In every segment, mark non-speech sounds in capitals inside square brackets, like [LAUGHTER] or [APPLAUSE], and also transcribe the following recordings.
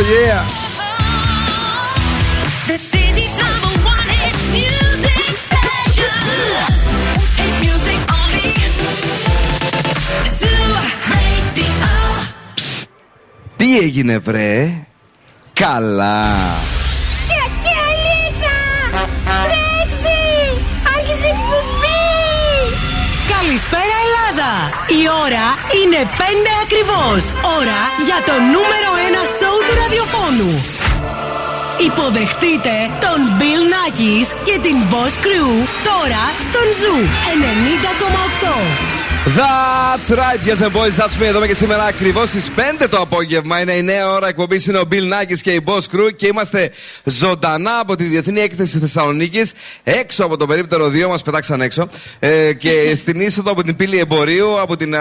Oh yeah. The city's number one hit music station. Hit music only. Zoo Radio. Τι έγινε βρε; Καλά Καλησπέρα Ελλάδα! Η ώρα είναι 5 ακριβώς. Ώρα για το νούμερο 1 σόου του ραδιοφώνου. Υποδεχτείτε τον Bill Nakis και την Boss Crew τώρα στον Zoo 90,8. That's right, yes and boys, that's me. Εδώ και σήμερα ακριβώς στις 5 το απόγευμα. Είναι η νέα ώρα εκπομπής. Είναι ο Bill Nakis και η Boss Crew και είμαστε ζωντανά από τη Διεθνή Έκθεση Θεσσαλονίκης. Έξω από το περίπτερο 2 μας πετάξαν έξω. Ε, και [LAUGHS] στην είσοδο από την πύλη εμπορίου, από την ε,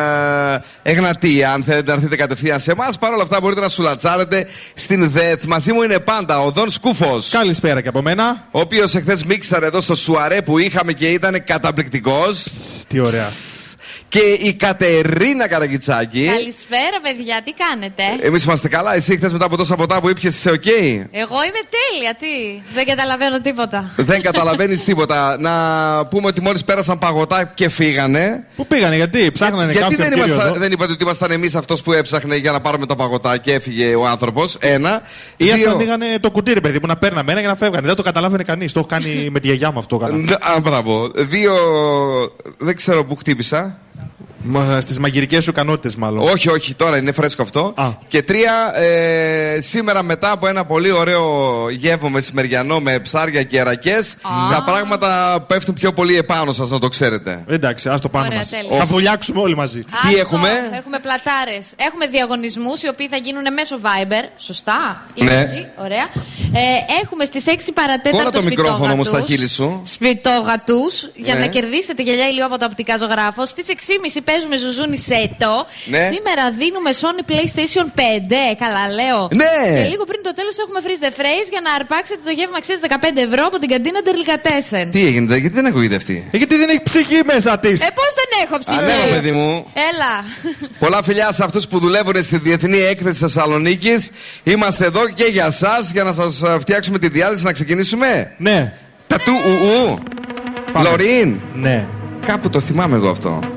Εγνατία. Αν θέλετε να έρθετε κατευθείαν σε εμάς. Παρ' όλα αυτά μπορείτε να σουλατσάρετε στην ΔΕΘ. Μαζί μου είναι πάντα ο Δον Σκούφος. Καλησπέρα και από μένα. Ο οποίος εχθές μίξαρε εδώ στο Σουαρέ που είχαμε και ήταν καταπληκτικός. Τι ωραία. Και η Κατερίνα Καραγκιτσάκη. Καλησπέρα, παιδιά, τι κάνετε; Εμείς είμαστε καλά. Εσύ χθες μετά από τόσα ποτά που ήπιες, είσαι οκ. Εγώ είμαι τέλεια, τι; Δεν καταλαβαίνω τίποτα. Δεν καταλαβαίνεις τίποτα. Να πούμε ότι μόλις πέρασαν παγωτά και φύγανε. Πού πήγανε, γιατί; Ψάχνανε Γιατί κάποιον δεν, κύριο ήμασταν, εδώ; δεν είπατε ότι ήμασταν εμείς αυτός που έψαχνε για να πάρουμε τα παγωτά και έφυγε ο άνθρωπος. Ένα. Ή ας Δύο. ανοίγανε το κουτί, ρε παιδί μου, να παίρναμε ένα και να φεύγανε. Δεν το καταλάβαινε κανείς. Το έχω κάνει με τη γιαγιά μου αυτό. Έκανα. Α, μπράβο. Δύο. Δεν ξέρω πού χτύπησα. Στις μαγειρικές σου ικανότητες, μάλλον. Όχι, όχι, τώρα είναι φρέσκο αυτό. Α. Και τρία, ε, σήμερα μετά από ένα πολύ ωραίο γεύμα μεσημεριανό με ψάρια και αρακέ, τα πράγματα πέφτουν πιο πολύ επάνω σας, να το ξέρετε. Εντάξει, ας το πάνω Ωραία, μας. τέλεια. Θα βουλιάξουμε όλοι μαζί. Τι Άστο, έχουμε; Έχουμε πλατάρες. Έχουμε διαγωνισμούς οι οποίοι θα γίνουν μέσω Viber. Σωστά. Ή Ναι. όχι; Ωραία. Ε, έχουμε στις 6 παρατέταρτο Κόλλα το μικρόφωνο όμως στα χείλη σου. Σπιτόγατους για Ναι. να κερδίσετε γυαλιά ηλίου από το οπτικά ζωγράφο. Στις 6.30 παίζουμε ζουζούνι σέτο. Ναι. Σήμερα δίνουμε Sony PlayStation 5. Καλά, λέω. Ναι. Και λίγο πριν το τέλος έχουμε freeze the phrase για να αρπάξετε το γεύμα αξία 15 ευρώ από την καντίνα Τερλικατέσεν. Τι έγινε, γιατί δεν ακούγεται αυτή; Ε, γιατί δεν έχει ψυχή μέσα της. Ε, πώς δεν έχω ψυχή; Ανέβα, παιδί μου. Έλα. Πολλά φιλιά σε αυτούς που δουλεύουν στη Διεθνή Έκθεση Θεσσαλονίκης. Είμαστε εδώ και για εσά, για να σας φτιάξουμε τη διάθεση να ξεκινήσουμε; Ναι, Τα του ου. Πάμε. Λωρίν. ναι. Κάπου το θυμάμαι εγώ αυτό.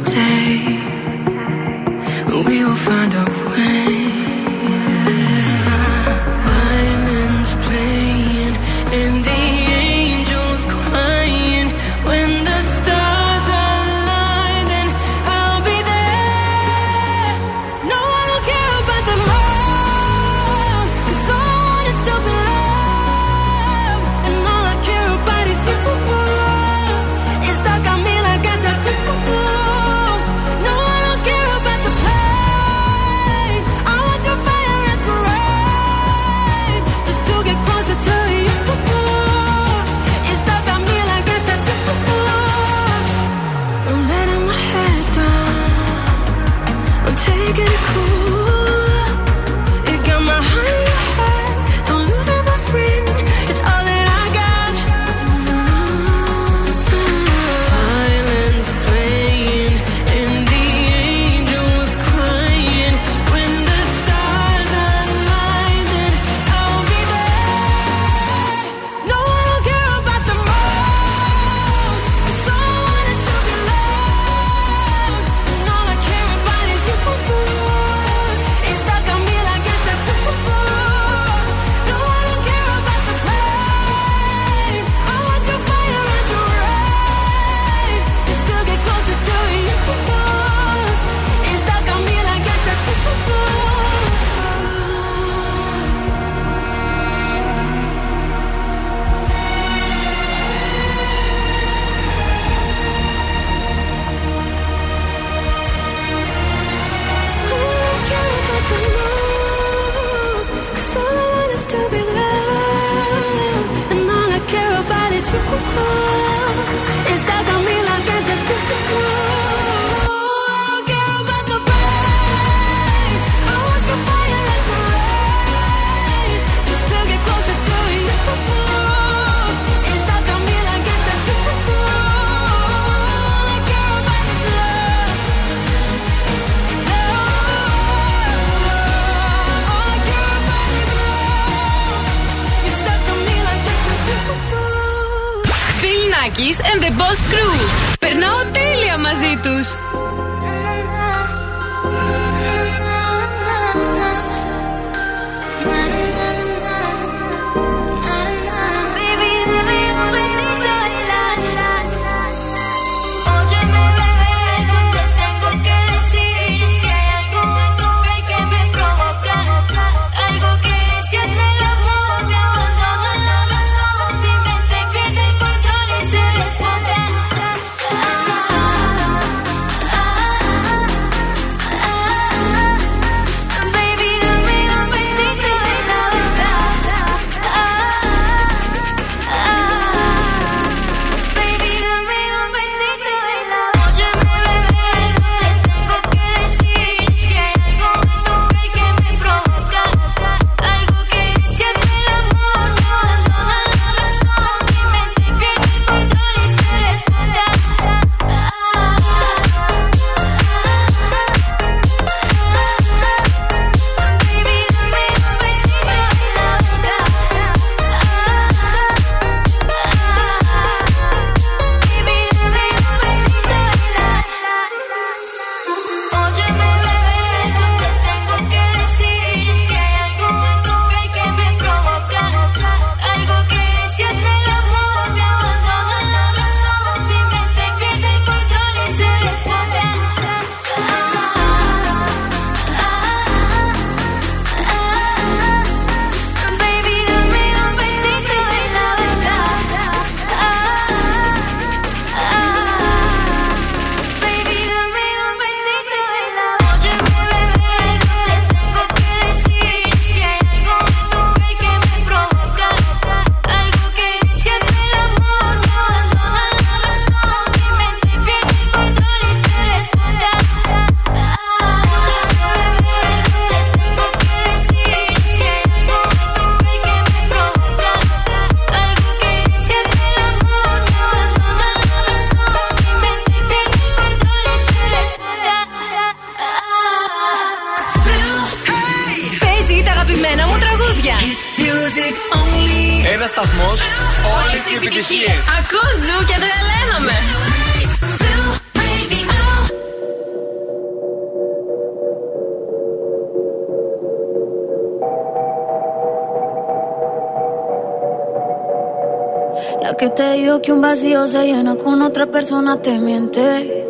vacío se llena con otra persona te miente.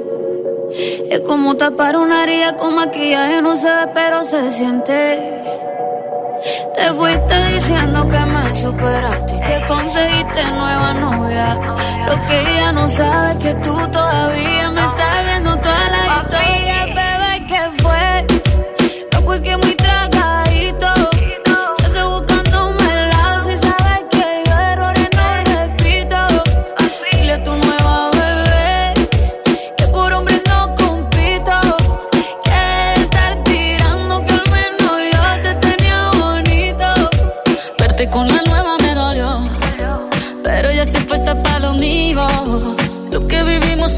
Es como tapar una herida con maquillaje, no se ve, pero se siente. Te fuiste diciendo que me superaste y te conseguiste nueva novia. Lo que ella no sabe es que tú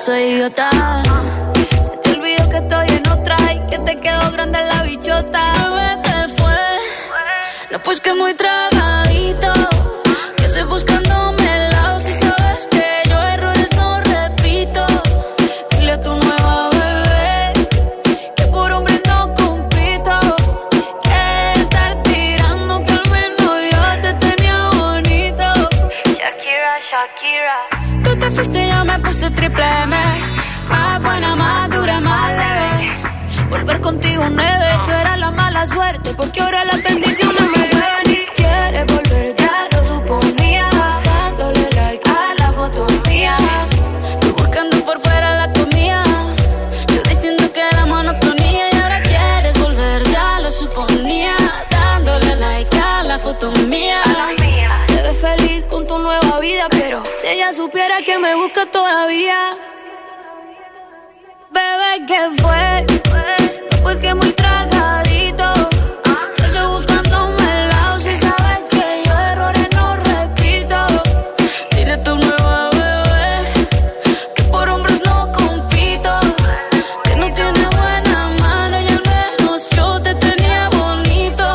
soy idiota. Se te olvidó que estoy en otra y que te quedó grande la bichota. Bebé, ¿qué fue? No, pues que muy tragadito. Que estoy buscándome el lado si sabes que yo errores no repito. Dile a tu nueva bebé que por hombre no compito. Que estar tirando que al menos yo te tenía bonito. Shakira, Shakira. Tú te fuiste, yo me puse triple ver contigo nueve. Tú eras la mala suerte, porque ahora las bendiciones me llueven y quieres volver, ya lo suponía. Dándole like a la foto mía. Tú buscando por fuera la comida. Yo diciendo que era monotonía y ahora quieres volver, ya lo suponía. Dándole like a la foto mía. Te ves feliz con tu nueva vida, pero si ella supiera que me busca todavía. Bebé, ¿qué fue? Pues que muy tragadito. Yo estoy buscándome el lado. Si sabes que yo errores no repito. Dile a tu nueva bebé que por hombres no compito. Que no tiene buena mano y al menos yo te tenía bonito.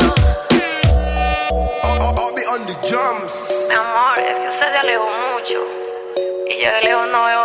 Mi amor, es que usted se alejó mucho. Y yo de lejos no veo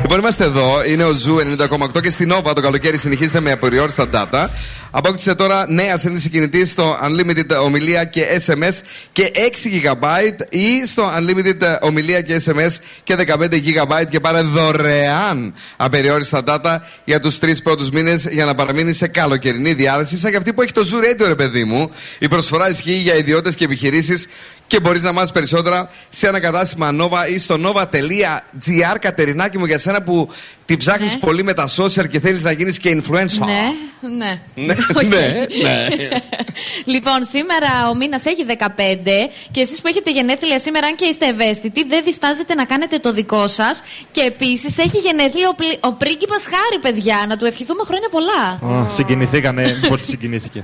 Λοιπόν, είμαστε εδώ. Είναι ο Zoo 90,8 και στην Nova το καλοκαίρι συνεχίζεται με απεριόριστα data. Απόκτησε τώρα νέα σύνδεση κινητή στο Unlimited ομιλία και SMS και 6 GB ή στο Unlimited ομιλία και SMS και 15 GB και πάρε δωρεάν απεριόριστα data για τους τρεις πρώτους μήνες για να παραμείνεις σε καλοκαιρινή διάθεση. Σαν και αυτή που έχει το Zoo Radio, ρε παιδί μου. Η προσφορά ισχύει για ιδιώτες και επιχειρήσεις και μπορείς να μάθεις περισσότερα σε ένα κατάστημα Nova ή στο nova.gr. Κατερινάκη μου, για σένα που την ψάχνεις Ναι. πολύ με τα social και θέλεις να γίνεις και influencer. Ναι, ναι. Ναι, [LAUGHS] Οκ. ναι, ναι. [LAUGHS] λοιπόν, σήμερα ο μήνας έχει 15 και εσείς που έχετε γενέθλια σήμερα, αν και είστε ευαίσθητοι, δεν διστάζετε να κάνετε το δικό σας. Και επίσης έχει γενέθλια ο, πλη- ο πρίγκιπας Χάρη, παιδιά. Να του ευχηθούμε χρόνια πολλά. Α, Συγκινηθήκανε, πότε [LAUGHS] συγκινήθηκε.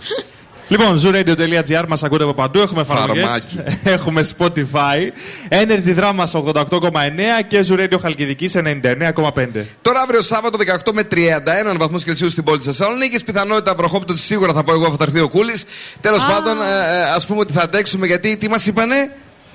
Λοιπόν, zooradio.gr μας ακούτε από παντού. Έχουμε εφαρμογές, Φαρμάκι. [LAUGHS] Έχουμε Spotify, Energy Drama 88,9 και Zoo Radio Χαλκιδική 99,5. Τώρα αύριο Σάββατο 18 με 31 βαθμούς Κελσίου στην πόλη της Θεσσαλονίκης. Πιθανότητα βροχόπτωση σίγουρα θα πω εγώ, θα έρθει ο Κούλης. Τέλος πάντων, ας πούμε ότι θα αντέξουμε γιατί τι μας είπανε;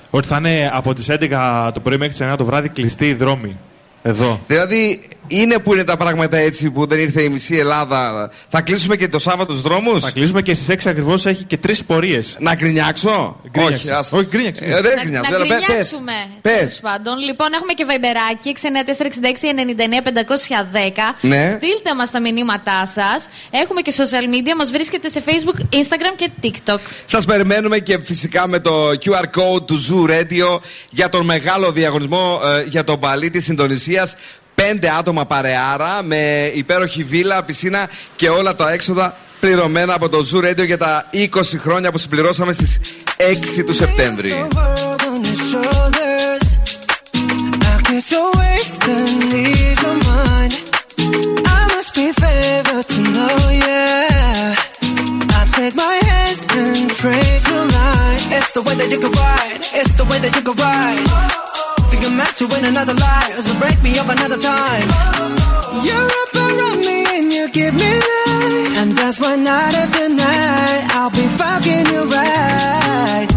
Ότι θα είναι από τις 11 το πρωί μέχρι τις 9 το βράδυ κλειστοί οι δρόμοι. Εδώ. Δηλαδή, είναι που είναι τα πράγματα έτσι που δεν ήρθε η μισή Ελλάδα. Θα κλείσουμε και το Σάββατο του δρόμους; Θα κλείσουμε και στις 6 ακριβώς έχει και τρεις πορείες. Να γκρινιάξω; Γκρίνιαξε. Όχι, ας- Όχι, γκρίνιαξε. Ε, δεν Να, γκρινιάξω. να Έλα, πες, γκρινιάξουμε. Πες. τέλος πάντων. Λοιπόν, έχουμε και βαϊμπεράκι 69-510. Ναι. Στείλτε μας τα μηνύματά σας. Έχουμε και social media. Μας βρίσκεται σε Facebook, Instagram και TikTok. Σας περιμένουμε και φυσικά με το QR code του Zoo Radio για τον μεγάλο διαγωνισμό ε, για τον παλί τη Ινδονησία. Πέντε άτομα παρεάρα με υπέροχη βίλα, πισίνα και όλα τα έξοδα πληρωμένα από το Zoo Radio για τα 20 χρόνια που συμπληρώσαμε στις 6 του Σεπτέμβρη. Think I'm meant to win another life, so break me up another time. You're up around me and you give me life, and that's why night after night I'll be fucking you right.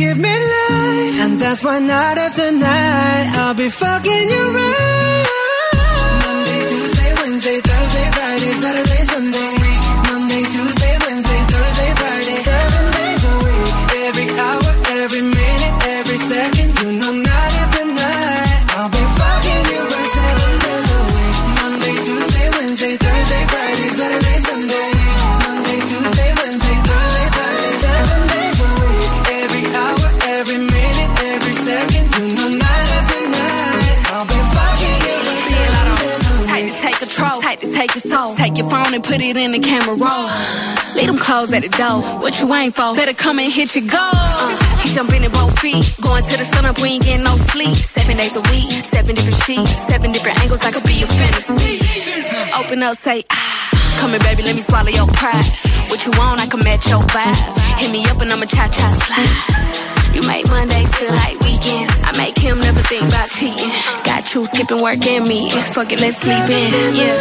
give me life. And that's why night after night I'll be fucking you right. Soul. Take your phone and put it in the camera roll. Leave them clothes at the door. What you ain't for? Better come and hit your goal. Uh, he jumping in both feet. Going to the sun up, we ain't getting no sleep. Seven days a week, seven different sheets, seven different angles. I could be your fantasy. Open up, say ah. Come here, baby, let me swallow your pride. What you want, I can match your vibe. Hit me up and I'ma cha cha slide. You make Mondays feel like weekends. I make him never think about cheating. Got you skipping work and me. Fuck it, let's sleep in. Yeah.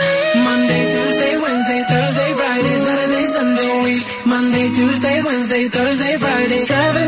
Monday, Tuesday, Wednesday, Thursday, Friday, Saturday, Sunday, week. Monday, Tuesday, Wednesday, Thursday, Friday, seven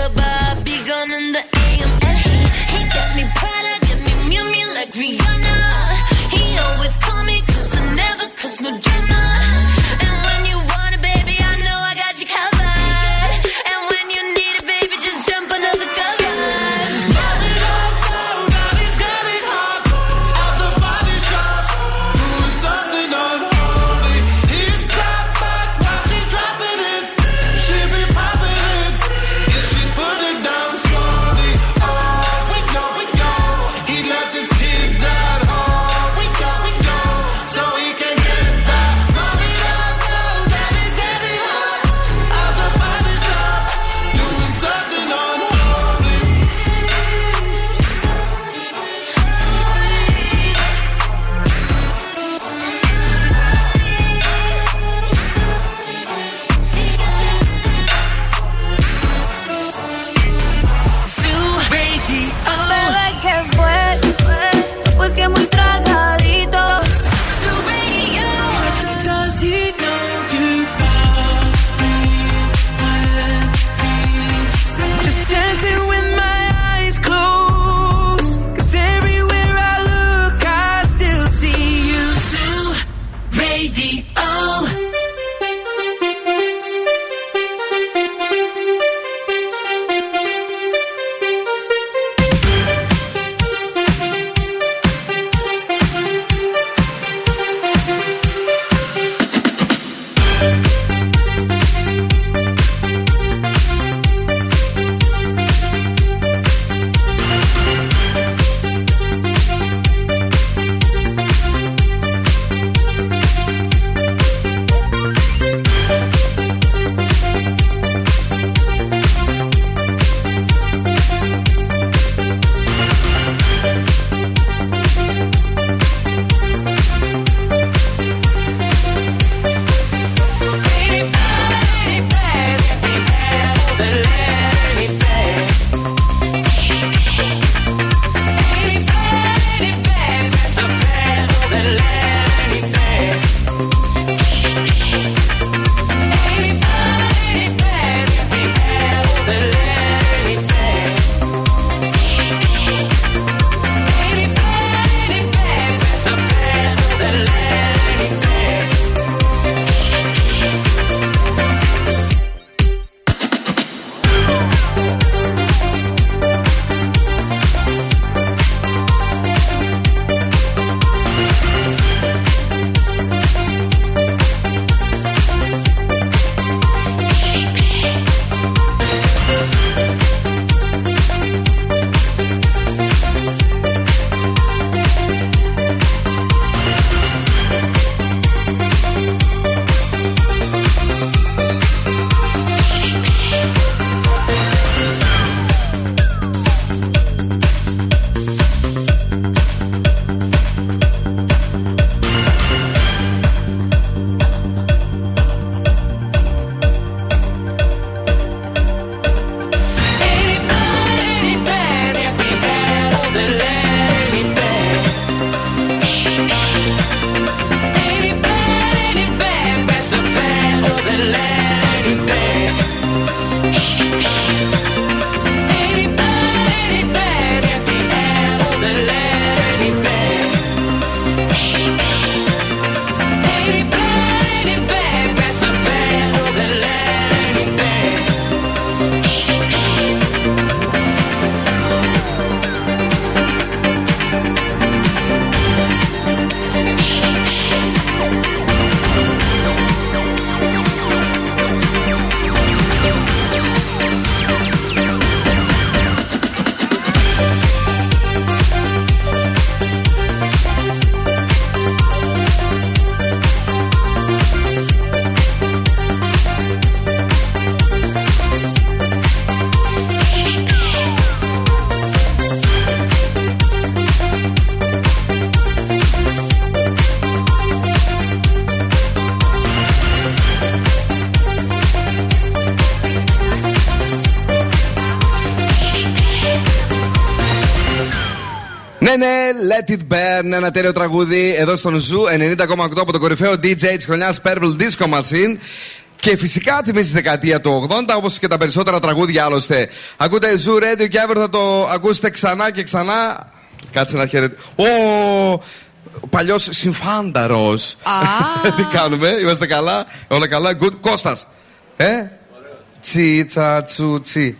Let It Burn, ένα τέλειο τραγούδι εδώ στον Zoo 90,8 από το κορυφαίο DJ της χρονιάς Purple Disco Machine. Και φυσικά θυμίζει τη δεκαετία του 80, όπως και τα περισσότερα τραγούδια άλλωστε. Ακούτε Zoo Radio και αύριο θα το ακούσετε ξανά και ξανά. Κάτσε να χαίρετε. Ο παλιός συνφαντάρος. [LAUGHS] Τι κάνουμε, είμαστε καλά, όλα καλά. Good. Κώστας. Ε; Τσίτσα τσούτσι.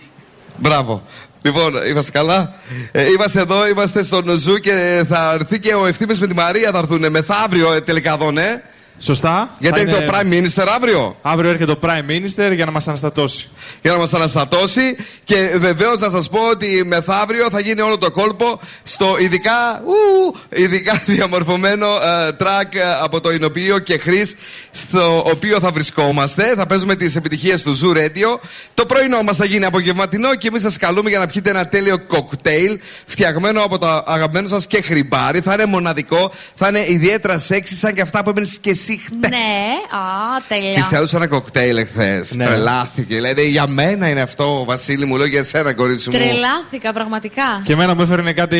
Μπράβο. Λοιπόν, είμαστε καλά. Ε, είμαστε εδώ, είμαστε στον Zoo και θα έρθει και ο ευθύνη με τη Μαρία θα έρθουν μεθαύριο ε, τελικά εδώ, ναι. Σωστά. Γιατί Θα έρχεται είναι- το Prime Minister αύριο; Αύριο έρχεται το Prime Minister για να μας αναστατώσει. Για να μας αναστατώσει. Και βεβαίως να σας πω ότι μεθαύριο θα γίνει όλο το κόλπο στο ειδικά, ου, ειδικά [LAUGHS] διαμορφωμένο ε, track ε, από το Οινοποιείο Κεχρής, στο οποίο θα βρισκόμαστε. Θα παίζουμε τις επιτυχίες του Zoo Radio. Το πρωινό μας θα γίνει απογευματινό και εμείς σας καλούμε για να πιείτε ένα τέλειο κοκτέιλ φτιαγμένο από το αγαπημένο σας και χρυμπάρι. Θα είναι μοναδικό, θα είναι ιδιαίτερα σεξι, σαν και αυτά που έμπαινε και εσύ χτε. Ναι, α, τέλεια. Της έδωσα ένα κοκτέιλ εχθές. Ναι. Τρελάθηκε. Δηλαδή για μένα είναι αυτό, Βασίλη μου, λέω για εσένα, κορίτσι μου. Τρελάθηκα πραγματικά. Και εμένα μου έφερε κάτι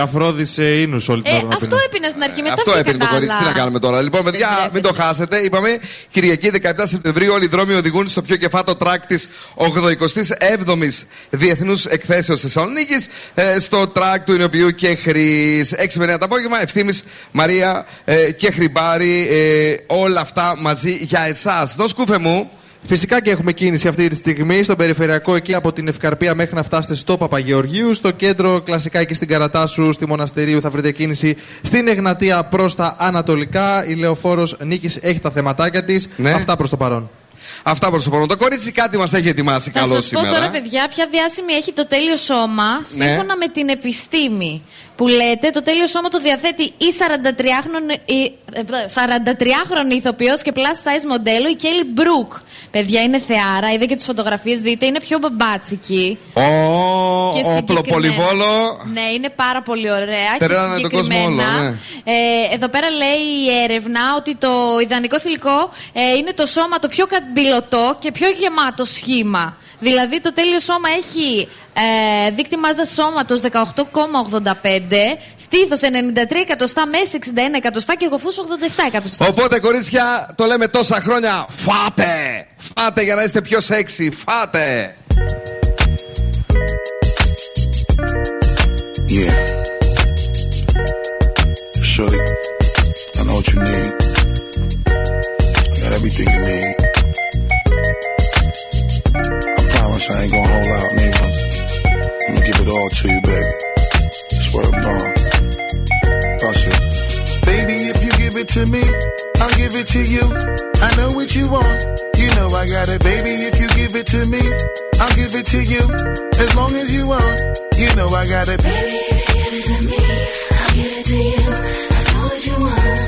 αφρόδης ίνους όλη την Ε, ώρα. να αυτό πίνω. έπεινα στην αρχή, μετά Αυτό βγήκα έπαιρνε το καλά. κορίτσι. Τι να κάνουμε τώρα. Λοιπόν, παιδιά, μην το χάσετε. Είπαμε Κυριακή 17 Σεπτεμβρίου όλοι οι δρόμοι οδηγούν στο πιο κεφάτο track της 87η Διεθνούς Εκθέσεως Θεσσαλονίκης στο track του Οινοποιείου Κεχρή. 6 με 9 το απόγευμα. Ευθύνη Μαρία ε, Κεχριμπάρι. Ε, όλα αυτά μαζί για εσάς. Δον Σκούφε μου. Φυσικά και έχουμε κίνηση αυτή τη στιγμή στον περιφερειακό εκεί από την Ευκαρπία μέχρι να φτάσετε στο Παπαγεωργίου. Στο κέντρο, κλασικά εκεί στην Καρατάσου, στη Μοναστερίου, θα βρείτε κίνηση στην Εγνατία προς τα Ανατολικά. Η λεωφόρος Νίκης έχει τα θεματάκια της. Ναι. Αυτά προς το παρόν. Αυτά προς το παρόν. Το κορίτσι κάτι μας έχει ετοιμάσει Θα καλό σας πω σήμερα. τώρα, παιδιά, ποια διάσημη έχει το τέλειο σώμα Ναι. σύμφωνα με την επιστήμη. Που λέτε, το τέλειο σώμα το διαθέτει η 43χρονη, η, ε, 43χρονη ηθοποιός και plus size μοντέλο η Κέλλη Μπρουκ. Παιδιά, είναι θεάρα, είδα και τις φωτογραφίες, δείτε, είναι πιο μπαμπάτσικη. Ω, Και συγκεκριμένα- οπλοπολιβόλο. Ναι, είναι πάρα πολύ ωραία. Περνάνε και τον κόσμο συγκεκριμένα. όλο, ναι. ε, εδώ πέρα λέει η έρευνα ότι το ιδανικό θηλυκό ε, είναι το σώμα το πιο καμπυλωτό και πιο γεμάτο σχήμα. Δηλαδή το τέλειο σώμα έχει ε, δείκτη μάζας σώματος 18,85, στήθος 93 εκατοστά, μέση 61 εκατοστά και γοφούς 87 εκατοστά. Οπότε, κορίτσια, το λέμε τόσα χρόνια. Φάτε! Φάτε για να είστε πιο σεξι. Φάτε! Yeah. Shorty, I know what you need. I got everything you need. I promise I ain't gonna hold out, nigga. I'm gonna give it all to you, baby. Swear to God. Bust it. Baby, if you give it to me, I'll give it to you. I know what you want. You know I got it, baby. If you give it to me, I'll give it to you. As long as you want. You know I got it. Baby, if you give it to me, I'll give it to you. I know what you want.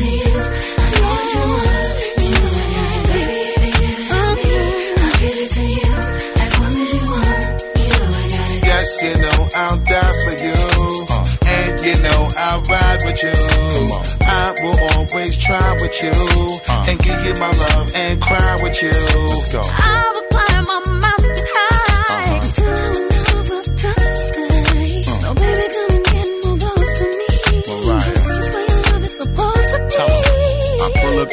I will die for you uh. And you know I'll ride with you I will always try with you. Uh. And give you my love and cry with you. Let's go.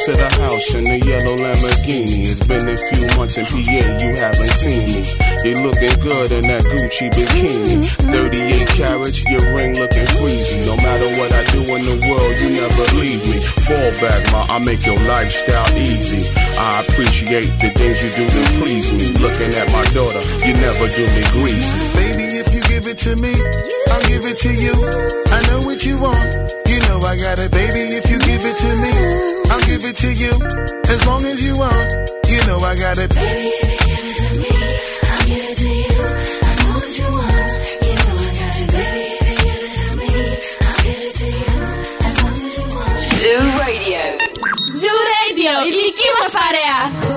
To the house in the yellow Lamborghini. It's been a few months in PA, you haven't seen me. You looking good in that Gucci bikini. Mm-hmm. 38 carats, your ring looking freezy. No matter what I do in the world, you never leave me. Fall back, ma, I make your lifestyle easy. I appreciate the things you do to please me. Looking at my daughter, you never do me greasy. Baby, if you give it to me, I'll give it to you. I know what you want. You know I got it, baby. If you give it to me, I'll give it to you. As long as you want. You know I got it. Baby, if you give it to me, I'll give it to you. I know what you want. You know I got it, baby. If you give it to me, I'll give it to you. As long as you want. Zoo Radio. Zoo Radio, η δική μας παρέα.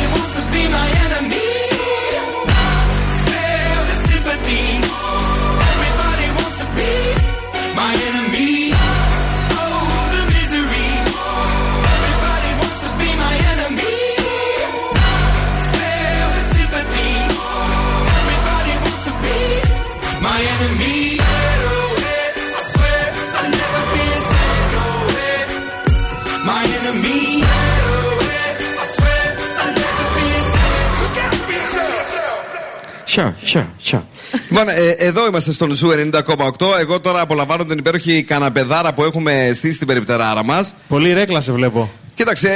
Σια, σια, σια. Λοιπόν, ε, εδώ είμαστε στον Zoo 90,8. Εγώ τώρα απολαμβάνω την υπέροχη καναπεδάρα που έχουμε στήσει στην περιπτεράρα μας. Πολύ ρέκλα σε βλέπω. Κοίταξε,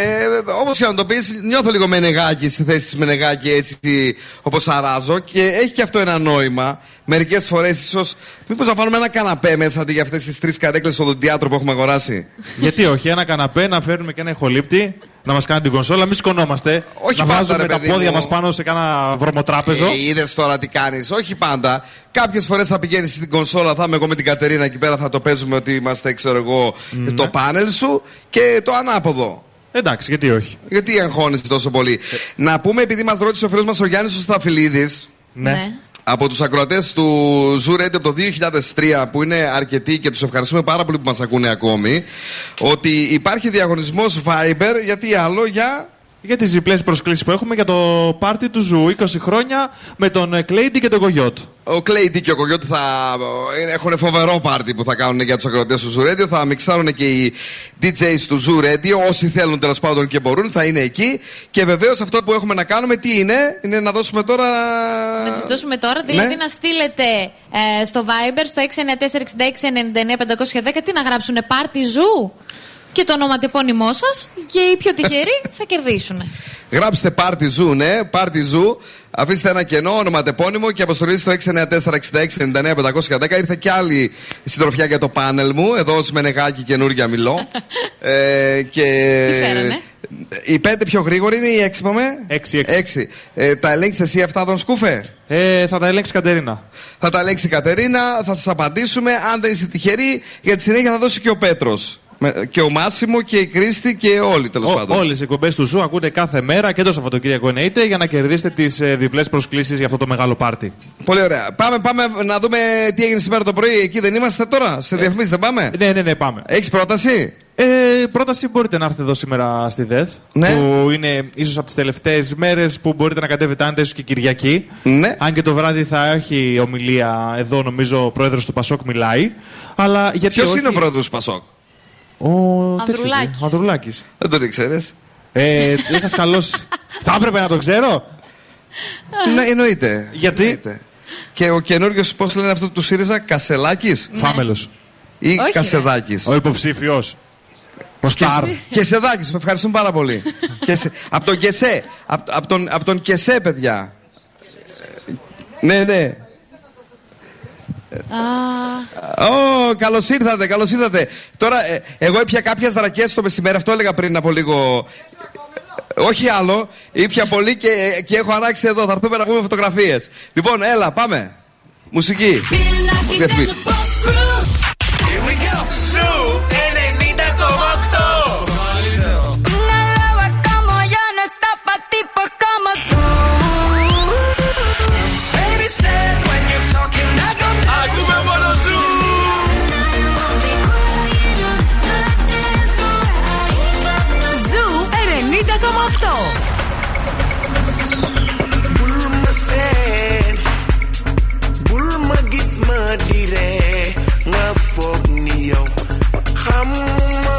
όπως και να το πεις, νιώθω λίγο Μενεγάκη στη θέση της Μενεγάκη έτσι όπως αράζω και έχει και αυτό ένα νόημα. Μερικές φορές ίσως. Μήπως να βάλουμε ένα καναπέ μέσα αντί για αυτές τις τρεις καρέκλες στο οδοντίατρο που έχουμε αγοράσει; Γιατί όχι, ένα καναπέ να φέρνουμε και ένα ηχολήπτη να μας κάνει την κονσόλα, μην σηκωνόμαστε. Όχι να πάντα, βάζουμε ρε τα παιδί πόδια μου. μας πάνω σε κάνα βρωμοτράπεζο. Ε, Είδες τώρα τι κάνεις. Όχι πάντα. Κάποιες φορές θα πηγαίνεις στην κονσόλα, θα είμαι εγώ με την Κατερίνα εκεί πέρα, θα το παίζουμε ότι είμαστε, ξέρω εγώ, στο πάνελ σου και το ανάποδο. Εντάξει, γιατί όχι. Γιατί αγχώνεσαι τόσο πολύ. Να πούμε, επειδή μας ρώτησε ο φίλος μας ο Γιάννης ο Σταφυλίδη. Ναι. Από τους ακροατές του Zoo Radio από το 2003 που είναι αρκετοί και τους ευχαριστούμε πάρα πολύ που μας ακούνε ακόμη ότι υπάρχει διαγωνισμός Viber γιατί άλλο για Για τις διπλές προσκλήσεις που έχουμε για το πάρτι του Zoo 20 χρόνια με τον Claydee και τον Κογιότ. Ο Claydee και ο Κογιότ θα ε, έχουν φοβερό πάρτι που θα κάνουν για τους ακροατές του Zoo Radio. Θα μιξάρουν και οι DJs του Zoo Radio. Όσοι θέλουν τέλος πάντων και μπορούν θα είναι εκεί. Και βεβαίως αυτό που έχουμε να κάνουμε τι είναι, είναι να δώσουμε τώρα. Να τις δώσουμε τώρα, δηλαδή Ναι. να στείλετε ε, στο Viber στο 694-6699-510 τι να γράψουν πάρτι Zoo; Και το ονοματεπώνυμό σας και οι πιο τυχεροί [LAUGHS] θα κερδίσουν. Γράψτε Party Zoo, ναι, Party Zoo. Αφήστε ένα κενό, ονοματεπώνυμο και αποστολή στο 694-6699-510. Ήρθε και άλλη συντροφιά για το πάνελ μου. Εδώ ως Μενεγάκη καινούργια μιλώ. [LAUGHS] ε, και... Τι φέρανε; Οι πέντε πιο γρήγοροι είναι οι έξι, είπαμε; Έξι, έξι. έξι. Ε, τα ελέγξει εσύ αυτά, τον Σκούφε; Ε, θα τα ελέγξει η Κατερίνα. Θα τα ελέγξει η Κατερίνα, θα σας απαντήσουμε. Αν δεν είστε τυχεροί, για τη συνέχεια θα δώσει και ο Πέτρος. Και ο Μάσιμο και η Κρίστη και όλοι τέλος πάντων. Όλες οι εκπομπές του Zoo ακούτε κάθε μέρα και το Σαββατοκύριακο εννοείται για να κερδίσετε τις ε, διπλές προσκλήσεις για αυτό το μεγάλο πάρτι. Πολύ ωραία. Πάμε, πάμε να δούμε τι έγινε σήμερα το πρωί. Εκεί δεν είμαστε τώρα; Σε διαφημίσεις, δεν πάμε; Ναι, ναι, ναι, πάμε. Έχεις πρόταση; Ε, πρόταση μπορείτε να έρθετε εδώ σήμερα στη ΔΕΘ. Ναι. Που είναι ίσως από τις τελευταίες μέρες που μπορείτε να κατέβετε, αν ίσως και Κυριακή. Ναι. Αν και το βράδυ θα έχει ομιλία εδώ, νομίζω ο πρόεδρος του Πασόκ μιλάει. Αλλά γιατί. Ποιος όχι- είναι ο πρόεδρος του Πασόκ; Ο Ανδρουλάκης. Ο Ανδρουλάκης. Δεν τον ήξερες; Ε, είχα σκαλώσει. [LAUGHS] θα έπρεπε να το ξέρω. ναι, εννοείται. Γιατί; Εννοείται. Και ο καινούριο, πώς λένε αυτό του ΣΥΡΙΖΑ, Κασελάκης; Φάμελος. Ή Όχι, ρε. Κασεδάκης. Ο υποψήφιος. Ο Σταρ. Κεσεδάκης, με ευχαριστούμε πάρα πολύ. [LAUGHS] Κεσε- Από τον Κεσέ. Από απ τον, απ τον Κεσέ, παιδιά. Ναι, ναι. Α, Ω, καλώς ήρθατε, καλώς ήρθατε. Τώρα, ε, εγώ έπια κάποιες δρακές το μεσημέρι, αυτό έλεγα πριν από λίγο. Όχι άλλο, ήπια πολύ και, και έχω αράξει εδώ. Θα έρθουμε να πούμε φωτογραφίες. Λοιπόν, έλα, πάμε. Μουσική. Foog ni yow xamuma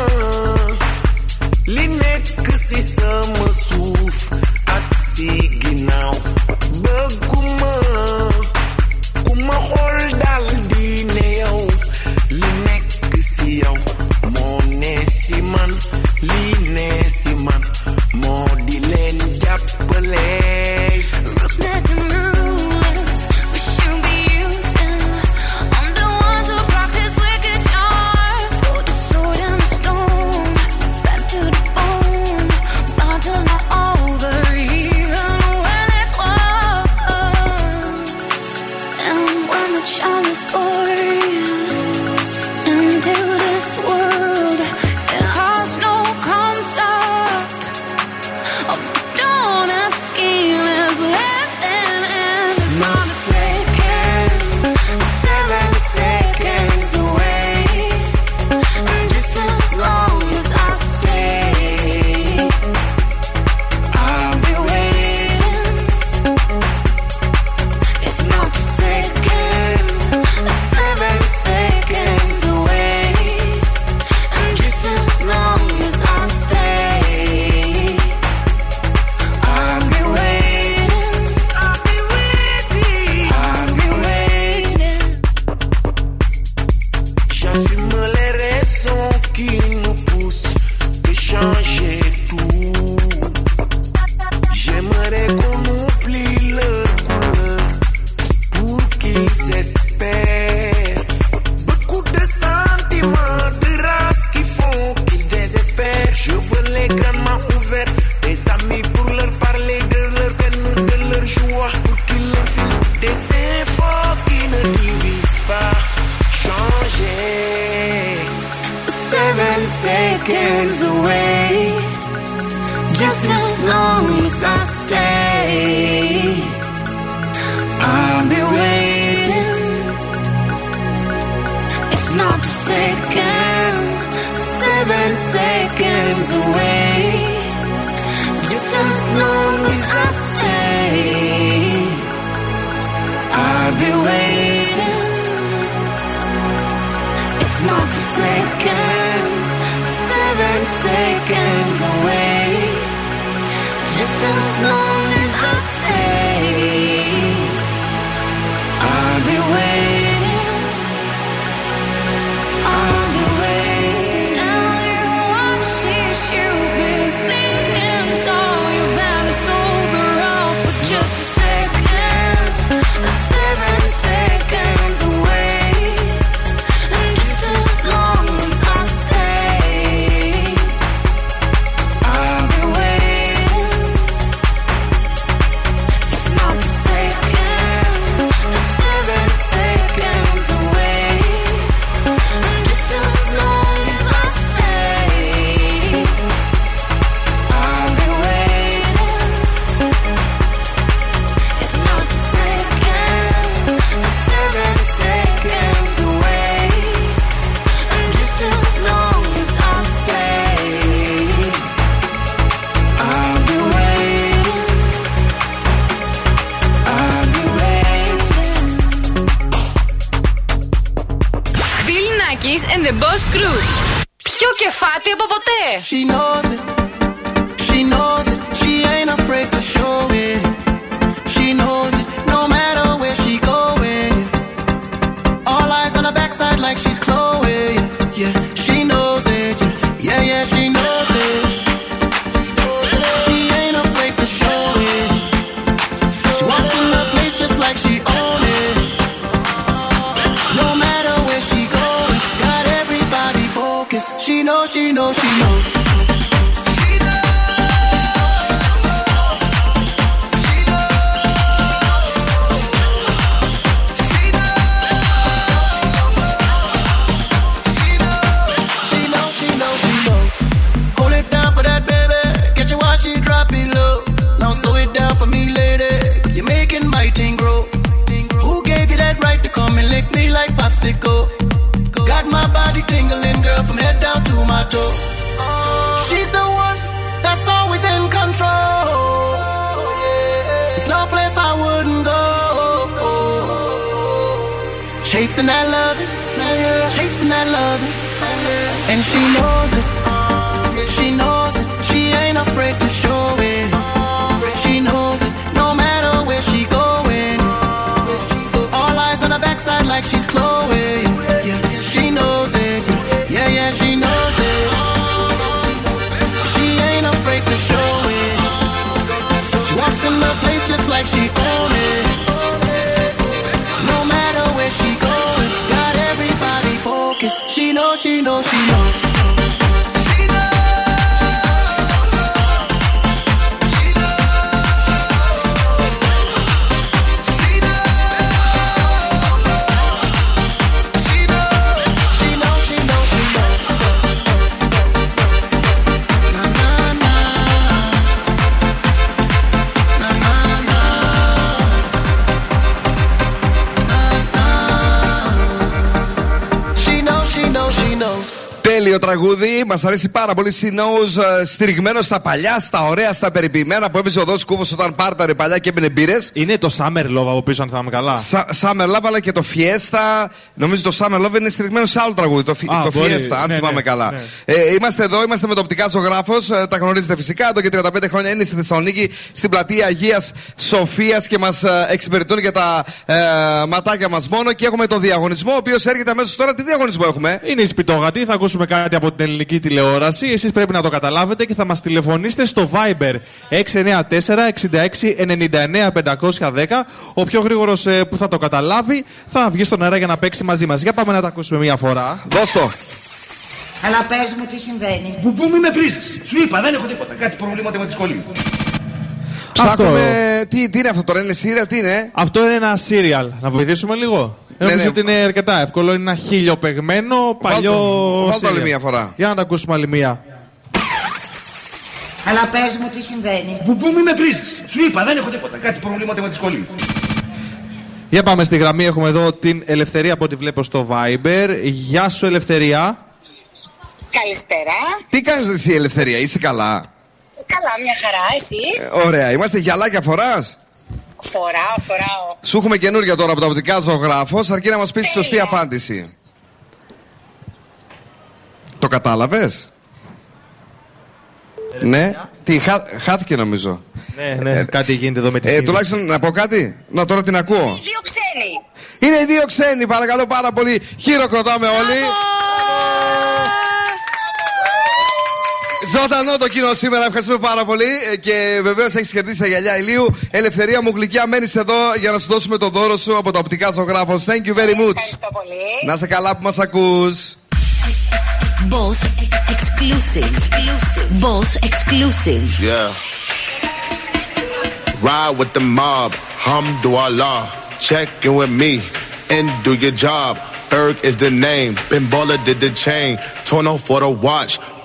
li nekk si sama suuf ak si ginnaaw bëgguma ku ma xool dal di ne yow li nekk si yow moo ne man li ne si man moo di leen jàppale Μας αρέσει πάρα πολύ. Σινόου στηριγμένο στα παλιά, στα ωραία, στα περιποιημένα που έπαιζε ο Δό Κούβος όταν πάρταρε παλιά και έμπαινε μπύρες. Είναι το Summer Love από πίσω, αν θυμάμαι καλά. Summer Love, αλλά και το Fiesta. Νομίζω το Summer Love είναι στηριγμένο σε άλλο τραγούδι. Το, Fi- Α, το μπορεί. Fiesta, αν Ναι, θυμάμαι ναι, καλά. ναι. Ε, είμαστε εδώ, είμαστε με το οπτικά ζωγράφος. τα γνωρίζετε φυσικά. Εδώ και 35 χρόνια είναι στη Θεσσαλονίκη, στην πλατεία Αγίας Σοφίας και μας εξυπηρετούν για τα ε, ματάκια μας μόνο. Και έχουμε το διαγωνισμό, ο οποίος έρχεται αμέσως τώρα. Τι διαγωνισμό έχουμε; Είναι η σπιτόγατη, θα ακούσουμε κάτι από την ελληνική τηλεόραση. Εσείς πρέπει να το καταλάβετε και θα μας τηλεφωνήσετε στο Viber 694-6699-510. Ο πιο γρήγορος που θα το καταλάβει θα βγει στον αέρα για να παίξει μαζί μας. Για πάμε να τα ακούσουμε μία φορά. Δώσ' το. Αλλά πες μου τι συμβαίνει. Που που μην με βρίζεις. Σου είπα, δεν έχω τίποτα. Κάτι προβλήματα με τη σχολή. Ψάχνουμε. Τι, τι είναι αυτό τώρα, είναι σύριαλ, τι είναι; Αυτό είναι ένα serial. Να βοηθήσουμε λίγο; Ναι, Νομίζω ναι. ότι είναι αρκετά εύκολο. Είναι ένα χίλιοπεγμένο παλιό. βάλ' το άλλη serial. μία φορά. Για να τα ακούσουμε άλλη μία. Αλλά πες μου τι συμβαίνει. Που που μην με βρίζεις. Σου είπα, δεν έχω τίποτα. Κάτι προβλήματα με τη σχολή. Για πάμε στη γραμμή. Έχουμε εδώ την Ελευθερία από ό,τι βλέπω στο Viber. Γεια σου, Ελευθερία. Καλησπέρα. Τι κάνεις εσύ, Ελευθερία, είσαι καλά; Καλά, μια χαρά, εσείς. Ωραία, είμαστε γυαλάκια φοράς; Φοράω, φοράω. Σου έχουμε καινούργια τώρα από τα οπτικά ζωγράφος, αρκεί να μας πεις τη σωστή απάντηση. Το κατάλαβες; Ναι, τι, χά, χάθηκε νομίζω. Ναι, ναι, κάτι γίνεται εδώ με τη Ε, σύνδεση. τουλάχιστον να πω κάτι; Να τώρα την ακούω. Δύο ξένοι. Είναι οι δύο ξένοι, παρακαλώ πάρα πολύ. Χειροκροτάμε όλοι. Ζωντανό το κοινό σήμερα, ευχαριστούμε πάρα πολύ. Ε, Και βεβαίως έχεις κερδίσει τα γυαλιά ηλίου. Ελευθερία μου γλυκιά, μένεις εδώ για να σου δώσουμε το δώρο σου από τα οπτικά ζωγράφος. Thank you very much. Ευχαριστώ πολύ. Να είσαι καλά που μας ακούς. Boss exclusive. Boss exclusive. Yeah. Ride with the mob, Hamdulillah. Check in with me and do your job. Ferg is the name. Ben Baller did the chain. Torno for the watch.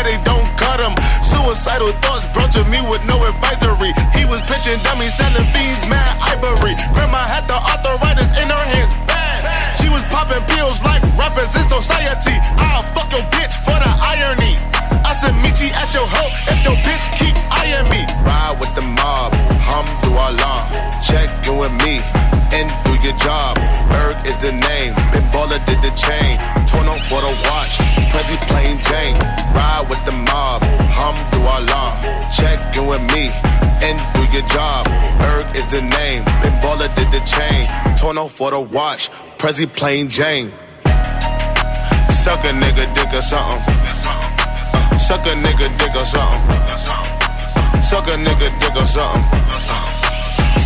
Hope daddy don't cut him. Suicidal thoughts brought to me with no advisory. He was pitching dummies, selling fiends, mad ivory. Grandma had the arthritis in her hands, bad. She was popping pills like rappers in society. I'll fuck your bitch for the irony. I said, meet you at your hoe if your bitch keep eyeing me. Ride with the mob, Hamdulillah. Check in with me and do your job. Berg is the name. Ben Baller did the chain. Torno for the watch. Prezi plain Jane. Ride with the mob. Hamdulillah. Check in with me and do your job. Berg is the name. Ben Baller did the chain. Torno for the watch. Prezi plain Jane. Suck a nigga dick or something. Uh, suck a nigga dick or something. Uh, suck a nigga dick or something.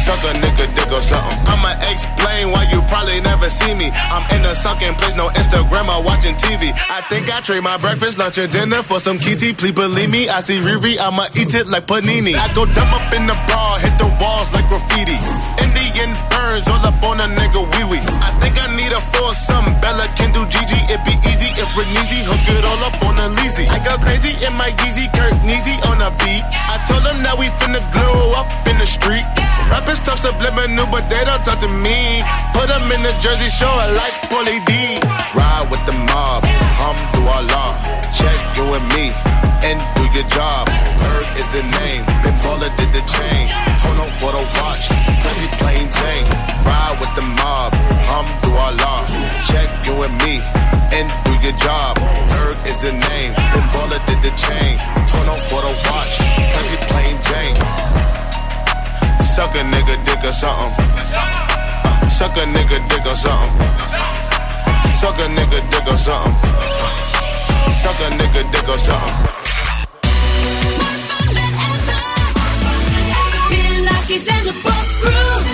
Suck a nigga dick or something. I'ma explain why you probably never see me. I'm in a sunken place, no Instagram or watching TV. I think I trade my breakfast, lunch, and dinner for some kitty. Please believe me, I see Riri, I'ma eat it like panini. I go dumb up in the bra, hit the walls like graffiti. Indian birds all up on a nigga wee wee. I think I need a foursome. Bella can do Gigi, it be easy if Reneezy hook it all up on a leasy. I go crazy in my Yeezy, Kirk Neezy on a beat. I told them that we finna glow up in the street. Rappers talk subliminal, but they don't talk to me. Put them in the Jersey Shore like Paulie D. Ride with the mob, Hamdulillah. Check you and me and do your job. Berg is the name. Ben Baller did the chain. Torno for the watch. Prezi plain Jane. Ride with the mob, Hamdulillah. Check you and me and do your job. Berg is the name. Ben Baller did the chain. Torno for the watch. Prezi plain Jane. Suck a nigga dick or something. Uh, suck a nigga dick or something. Suck a nigga dick or something. Suck a nigga dick or something. Bill Nackis and the Boss Crew.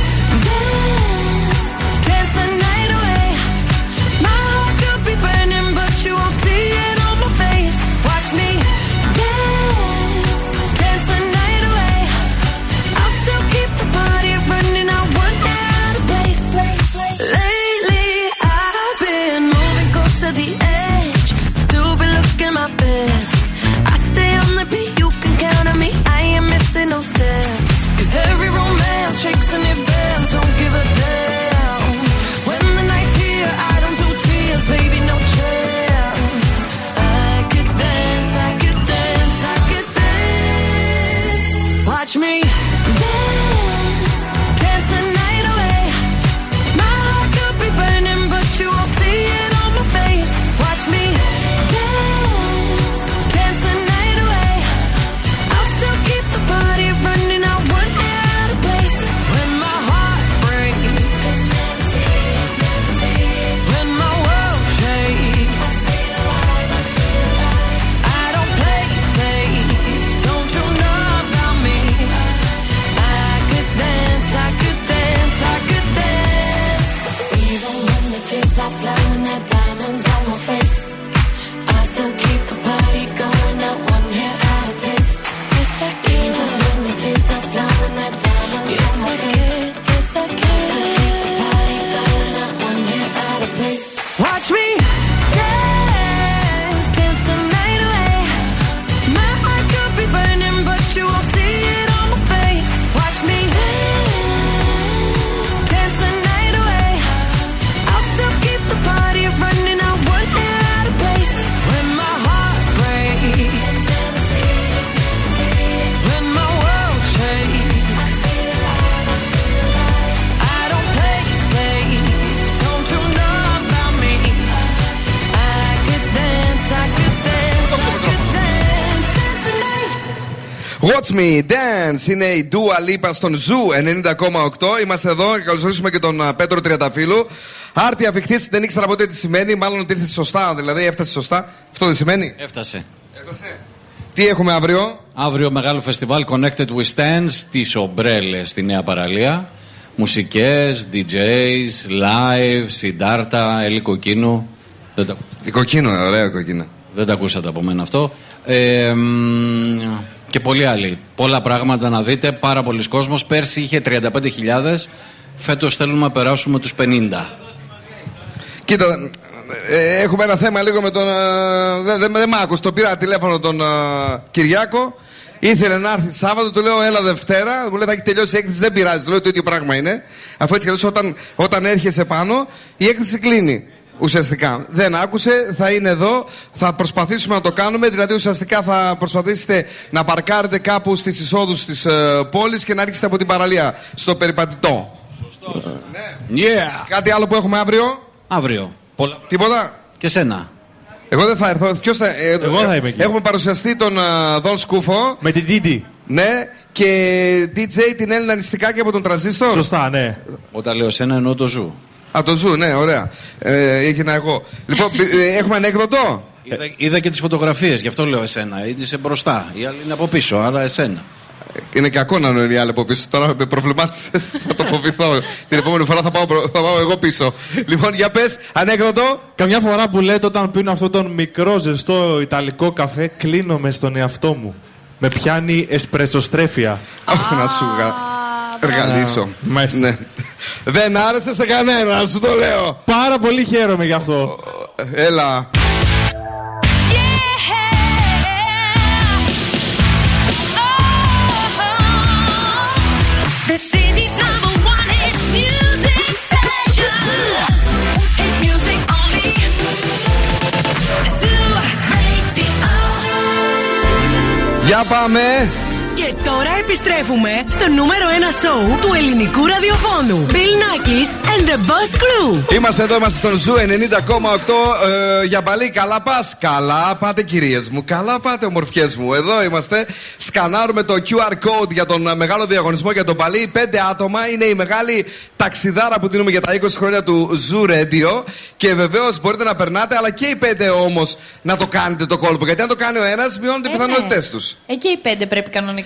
Watch Me Dance είναι η Dua Lipa στον Zoo 90,8. Είμαστε εδώ και καλωσορίσουμε και τον α, Πέτρο Τριανταφύλου. Άρτι αφιχθείς δεν ήξερα ποτέ τι σημαίνει, μάλλον ότι ήρθε σωστά, δηλαδή έφτασε σωστά. Αυτό δεν σημαίνει; Έφτασε. Τι έχουμε αύριο; Αύριο μεγάλο φεστιβάλ Connected We Stand στις Ομπρέλες στη Νέα Παραλία. Μουσικές, DJs, live, συντάρτα, Έλλη Κοκκίνου. Δεν τα... Η Κοκκίνου, ωραία Κοκκίνου. Δεν τα ακούσατε από μένα αυτό. Ε, μ, και πολλοί άλλοι. Πολλά πράγματα να δείτε. Πάρα πολλοί κόσμος. Πέρσι είχε 35.000. Φέτος θέλουμε να περάσουμε τους 50. Κοίτα, ε, έχουμε ένα θέμα λίγο με τον. ε, Δεν δεν- δεν μ' άκουσε. Το πήρα τηλέφωνο τον ε, Κυριάκο. Ήθελε να έρθει Σάββατο, του λέω έλα Δευτέρα. Μου λέει θα έχει τελειώσει η έκθεση, δεν πειράζει. Του λέω το ίδιο πράγμα είναι. Αφού έτσι κι αλλιώς όταν, όταν έρχεσαι πάνω, η έκθεση κλείνει. Ουσιαστικά. Δεν άκουσε, θα είναι εδώ, θα προσπαθήσουμε να το κάνουμε. Δηλαδή, ουσιαστικά θα προσπαθήσετε να παρκάρετε κάπου στις εισόδους της ε, πόλης και να ρίξετε από την παραλία στο περιπατητό. Yeah. Κάτι άλλο που έχουμε αύριο; Αύριο. Πολλά... Τίποτα; Και σένα. Εγώ δεν θα έρθω. Ποιος θα, ε, Εγώ θα είμαι εκεί. Έχουμε παρουσιαστεί τον α, Δον Σκούφο. Με την Τίτι. Ναι. Και DJ την Έλληνα Νηστικάκη από τον Τραζίστορ. Σωστά, ναι. Όταν λέω σένα εννοώ το ζου. Α, το ζου, ναι, ωραία. Ε, έγινα εγώ. Λοιπόν, ε, έχουμε ανέκδοτο. Είδα, είδα και τις φωτογραφίες, γι' αυτό λέω εσένα. Είσαι μπροστά. Η άλλη είναι από πίσω, άρα εσένα. Είναι κακό να είναι οι άλλοι από πίσω. Τώρα με προβλημάτισες. [LAUGHS] θα το φοβηθώ. Την επόμενη φορά θα πάω, προ- θα πάω εγώ πίσω. Λοιπόν, για πες, ανέκδοτο. Καμιά φορά που λέτε όταν πίνω αυτόν τον μικρό ζεστό ιταλικό καφέ, κλείνομαι στον εαυτό μου. Με πιάνει εσπρεσοστρέφεια. Αχ, να σου γα... εργαλίσω. Μάλιστα. Ναι. Δεν άρεσε σε κανένα, σου το λέω. Πάρα πολύ χαίρομαι γι' αυτό. Έλα. The city's number one hit music station. Hit music only. Zoo Radio. Για πάμε. Και τώρα επιστρέφουμε στο νούμερο 1 σόου του ελληνικού ραδιοφώνου. Bill Nakis and the Boss Crew. Είμαστε εδώ, είμαστε στον Zoo 90,8 ε, για Μπαλί. Καλά πας. Καλά πάτε, κυρίες μου. Καλά πάτε, ομορφιές μου. Εδώ είμαστε. Σκανάρουμε το QR code για τον ε, μεγάλο διαγωνισμό για το Μπαλί. Πέντε άτομα. Είναι η μεγάλη ταξιδάρα που δίνουμε για τα 20 χρόνια του Zoo Radio. Και βεβαίως μπορείτε να περνάτε, αλλά και οι πέντε όμως να το κάνετε το κόλπο. Γιατί αν το κάνει ο ένας, μειώνονται οι Ε, ναι. πιθανότητές τους. Εκεί οι πέντε πρέπει κανονικά.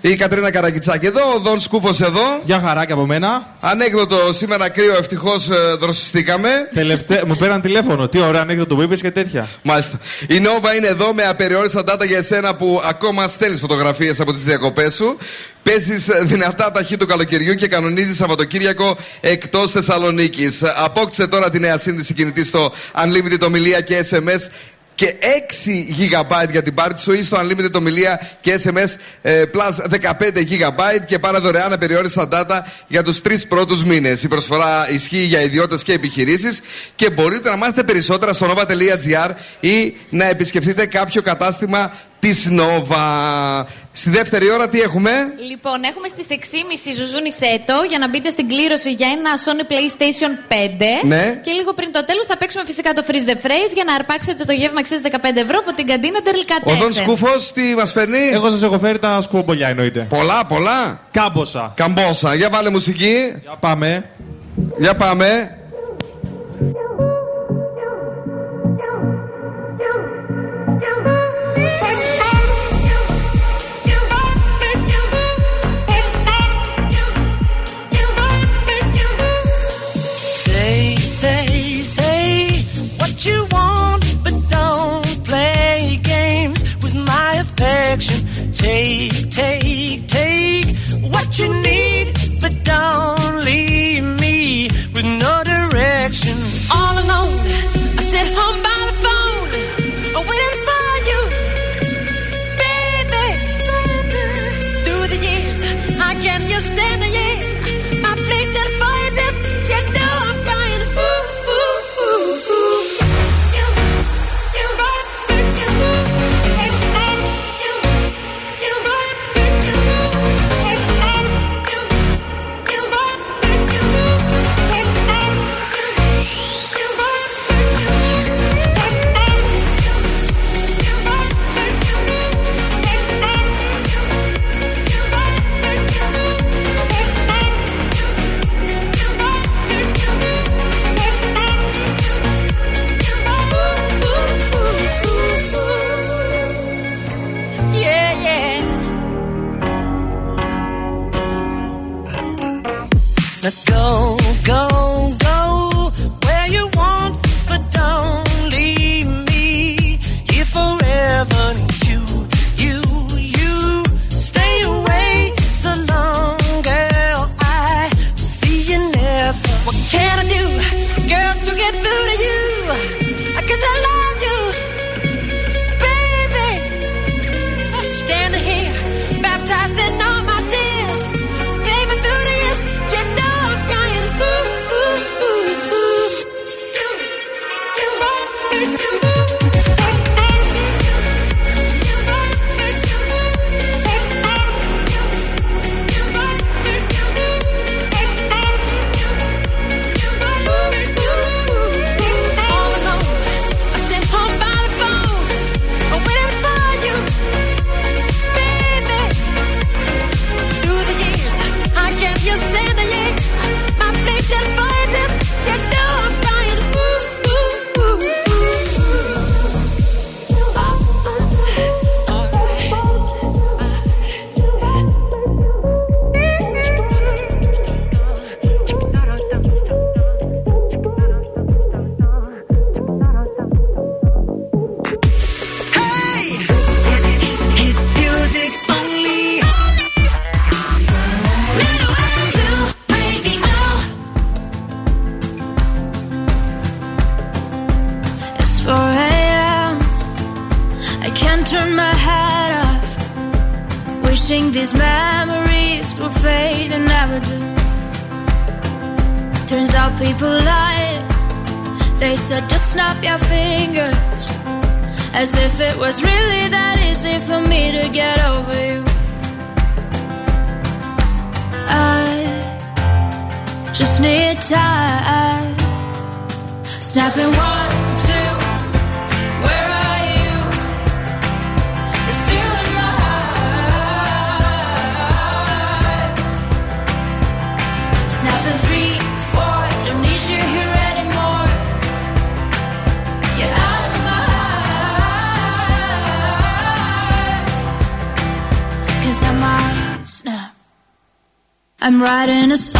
Η Κατρίνα Καρακιτσάκη εδώ, ο Δον Σκούφος εδώ. Γεια χαρά και από μένα. Ανέκδοτο σήμερα κρύο, ευτυχώς δροσιστήκαμε. Τελευταία, μου πήραν τηλέφωνο. Τι ωραία ανέκδοτο που είπες και τέτοια. Μάλιστα. Η Νόβα είναι εδώ με απεριόριστα data για εσένα που ακόμα στέλνεις φωτογραφίες από τις διακοπές σου. Παίζεις δυνατά ταχύ του καλοκαιριού και κανονίζεις Σαββατοκύριακο εκτός Θεσσαλονίκης. Απόκτησε τώρα τη νέα σύνδεση κινητής στο Unlimited ομιλία και SMS και 6 GB για την πάρτι σου ή στο Unlimited ομιλία και SMS ε, plus 15 GB και πάρα δωρεάν απεριόριστα data για τους τρεις πρώτους μήνες. Η προσφορά ισχύει για ιδιώτες και επιχειρήσεις και μπορείτε να μάθετε περισσότερα στο nova.gr ή να επισκεφτείτε κάποιο κατάστημα της Nova. Στη δεύτερη ώρα τι έχουμε; Λοιπόν, έχουμε στις 6.30 Ζουζούνι Σέτο για να μπείτε στην κλήρωση για ένα Sony PlayStation 5. Ναι. Και λίγο πριν το τέλος θα παίξουμε φυσικά το Freeze the Phrase για να αρπάξετε το γεύμα αξία 15 ευρώ από την καντίνα Ο Δον Delicatessen. Σκούφος τι μας φέρνει; Εγώ σας έχω φέρει τα σκουμπολιά εννοείται. Πολλά, πολλά. Κάμποσα. Καμπόσα. Για βάλε μουσική. Για πάμε. Για πάμε. Affection. Take, take, take what you need, but don't leave me with no direction. All alone, I sit home by the phone, waiting for you, baby. Through the years, I can't just stand the year. Writing a song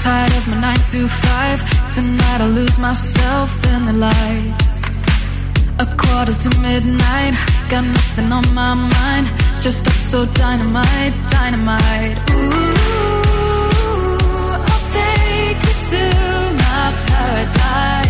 Tired of my 9 to 5. Tonight I lose myself in the lights. A quarter to midnight. Got nothing on my mind. Just up so dynamite, dynamite. Ooh, I'll take you to my paradise.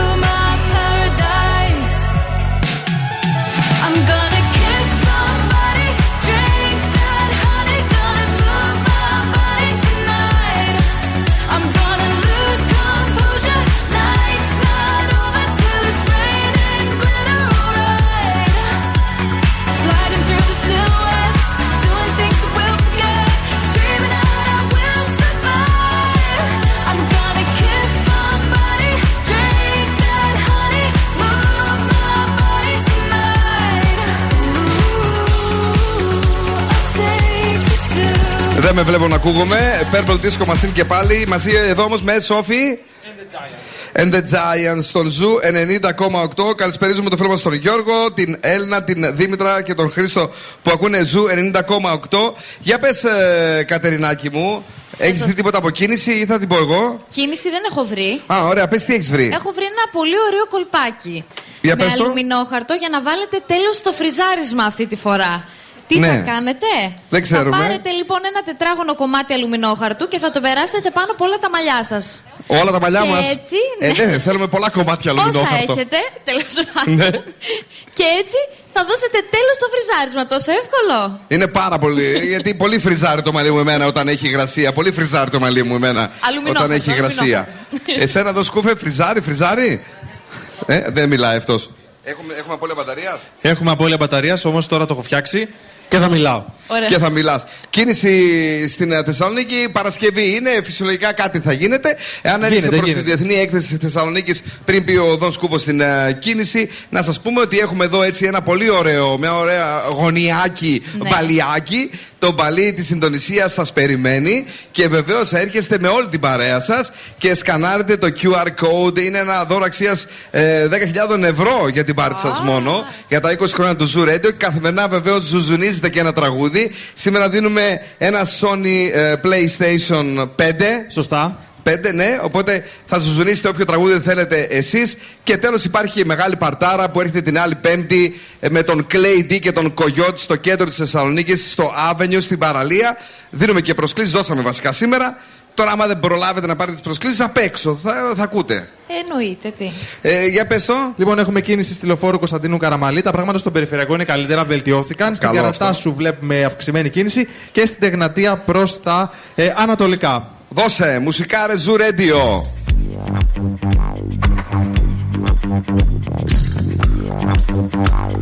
με βλέπω να ακούγομαι. Purple Disco Machine και πάλι. Μαζί εδώ όμως με Sophie and the Giants στον Zoo 90,8. Καλησπέριζουμε τον φίλο μας τον Γιώργο, την Έλενα, την Δήμητρα και τον Χρήστο που ακούνε Ζου 90,8. Για πες, ε, Κατερινάκη μου, έχεις δει τίποτα από κίνηση ή θα την πω εγώ; Κίνηση δεν έχω βρει. Α, ωραία, πες τι έχεις βρει. Έχω βρει ένα πολύ ωραίο κολπάκι. Για με πες το. αλουμινόχαρτο για να βάλετε τέλος στο φριζάρισμα αυτή τη φορά. Τι Ναι. θα κάνετε; Δεν ξέρουμε. Θα πάρετε λοιπόν ένα τετράγωνο κομμάτι αλουμινόχαρτου και θα το περάσετε πάνω από όλα τα μαλλιά σας. Όλα τα μαλλιά Και μας. έτσι, Ε, ναι. ναι, θέλουμε πολλά κομμάτια Όσα αλουμινόχαρτο. έχετε, τέλος πάντων. Ναι. Και έτσι θα δώσετε τέλος στο φριζάρισμα. Τόσο εύκολο. Είναι πάρα πολύ. γιατί πολύ φριζάρει το μαλλί μου εμένα όταν έχει υγρασία. Πολύ φριζάρει το μαλλί μου εμένα Αλουμινόχαρτο, όταν έχει υγρασία. Εσένα εδώ σκούφε, φριζάρει, φριζάρει; Ε, δεν μιλάει αυτός. Έχουμε, έχουμε απώλεια μπαταρίας; Έχουμε απώλεια μπαταρίας, όμως τώρα το έχω φτιάξει και θα μιλάω. Και θα μιλάς. Κίνηση στην ε, Θεσσαλονίκη, Παρασκευή είναι, φυσιολογικά κάτι θα γίνεται. Εάν έρθει Γίνεται, προς τη γίνεται. διεθνή έκθεση τη Θεσσαλονίκης πριν πει ο Δον Σκούβος στην ε, κίνηση, να σας πούμε ότι έχουμε εδώ έτσι ένα πολύ ωραίο, μια ωραία γωνιάκι, Ναι. μπαλιάκι. Το μπαλί της Ινδονησίας σας περιμένει και βεβαίως έρχεστε με όλη την παρέα σας και σκανάρετε το QR code. Είναι ένα δώρο αξίας 10.000 ευρώ για την πάρτι σας μόνο, για τα 20 χρόνια του Zoo Radio. Και καθημερινά βεβαίως ζουζουνίζετε και ένα τραγούδι. Σήμερα δίνουμε ένα Sony ε, PlayStation 5. Σωστά. 5, ναι, οπότε θα ζουζουνίσετε όποιο τραγούδι θέλετε εσείς. Και τέλος υπάρχει και η μεγάλη παρτάρα που έρχεται την άλλη Πέμπτη ε, με τον Clay D και τον Coyote στο κέντρο της Θεσσαλονίκης, στο Avenue, στην παραλία. Δίνουμε και προσκλήσεις, δώσαμε βασικά σήμερα. Τώρα, άμα δεν προλάβετε να πάρετε τις προσκλήσεις, απ' έξω θα, θα ακούτε. Εννοείται τι. Ε, για πες το. Λοιπόν, έχουμε κίνηση στη λεωφόρο Κωνσταντίνου Καραμαλή. Τα πράγματα στον περιφερειακό είναι καλύτερα, βελτιώθηκαν. Στην Καλό Καρατά αυτό. σου βλέπουμε αυξημένη κίνηση και στην Τεγνατία προς τα ε, ανατολικά. Δώσε, μουσικάρε Zoo Radio. I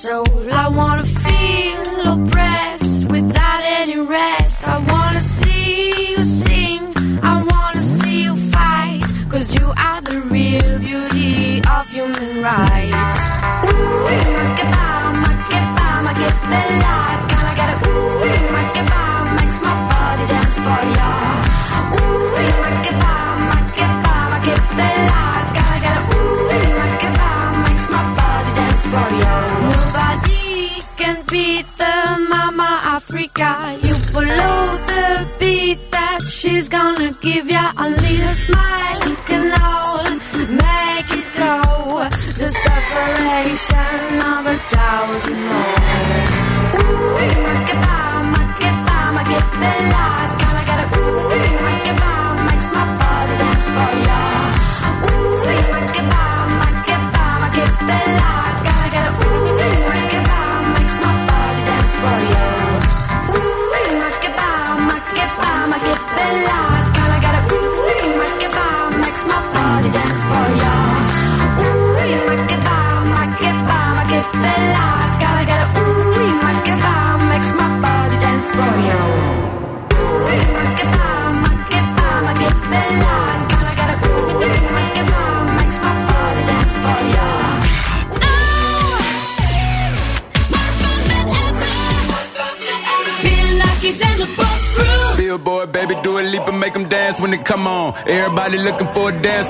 So I wanna for a dance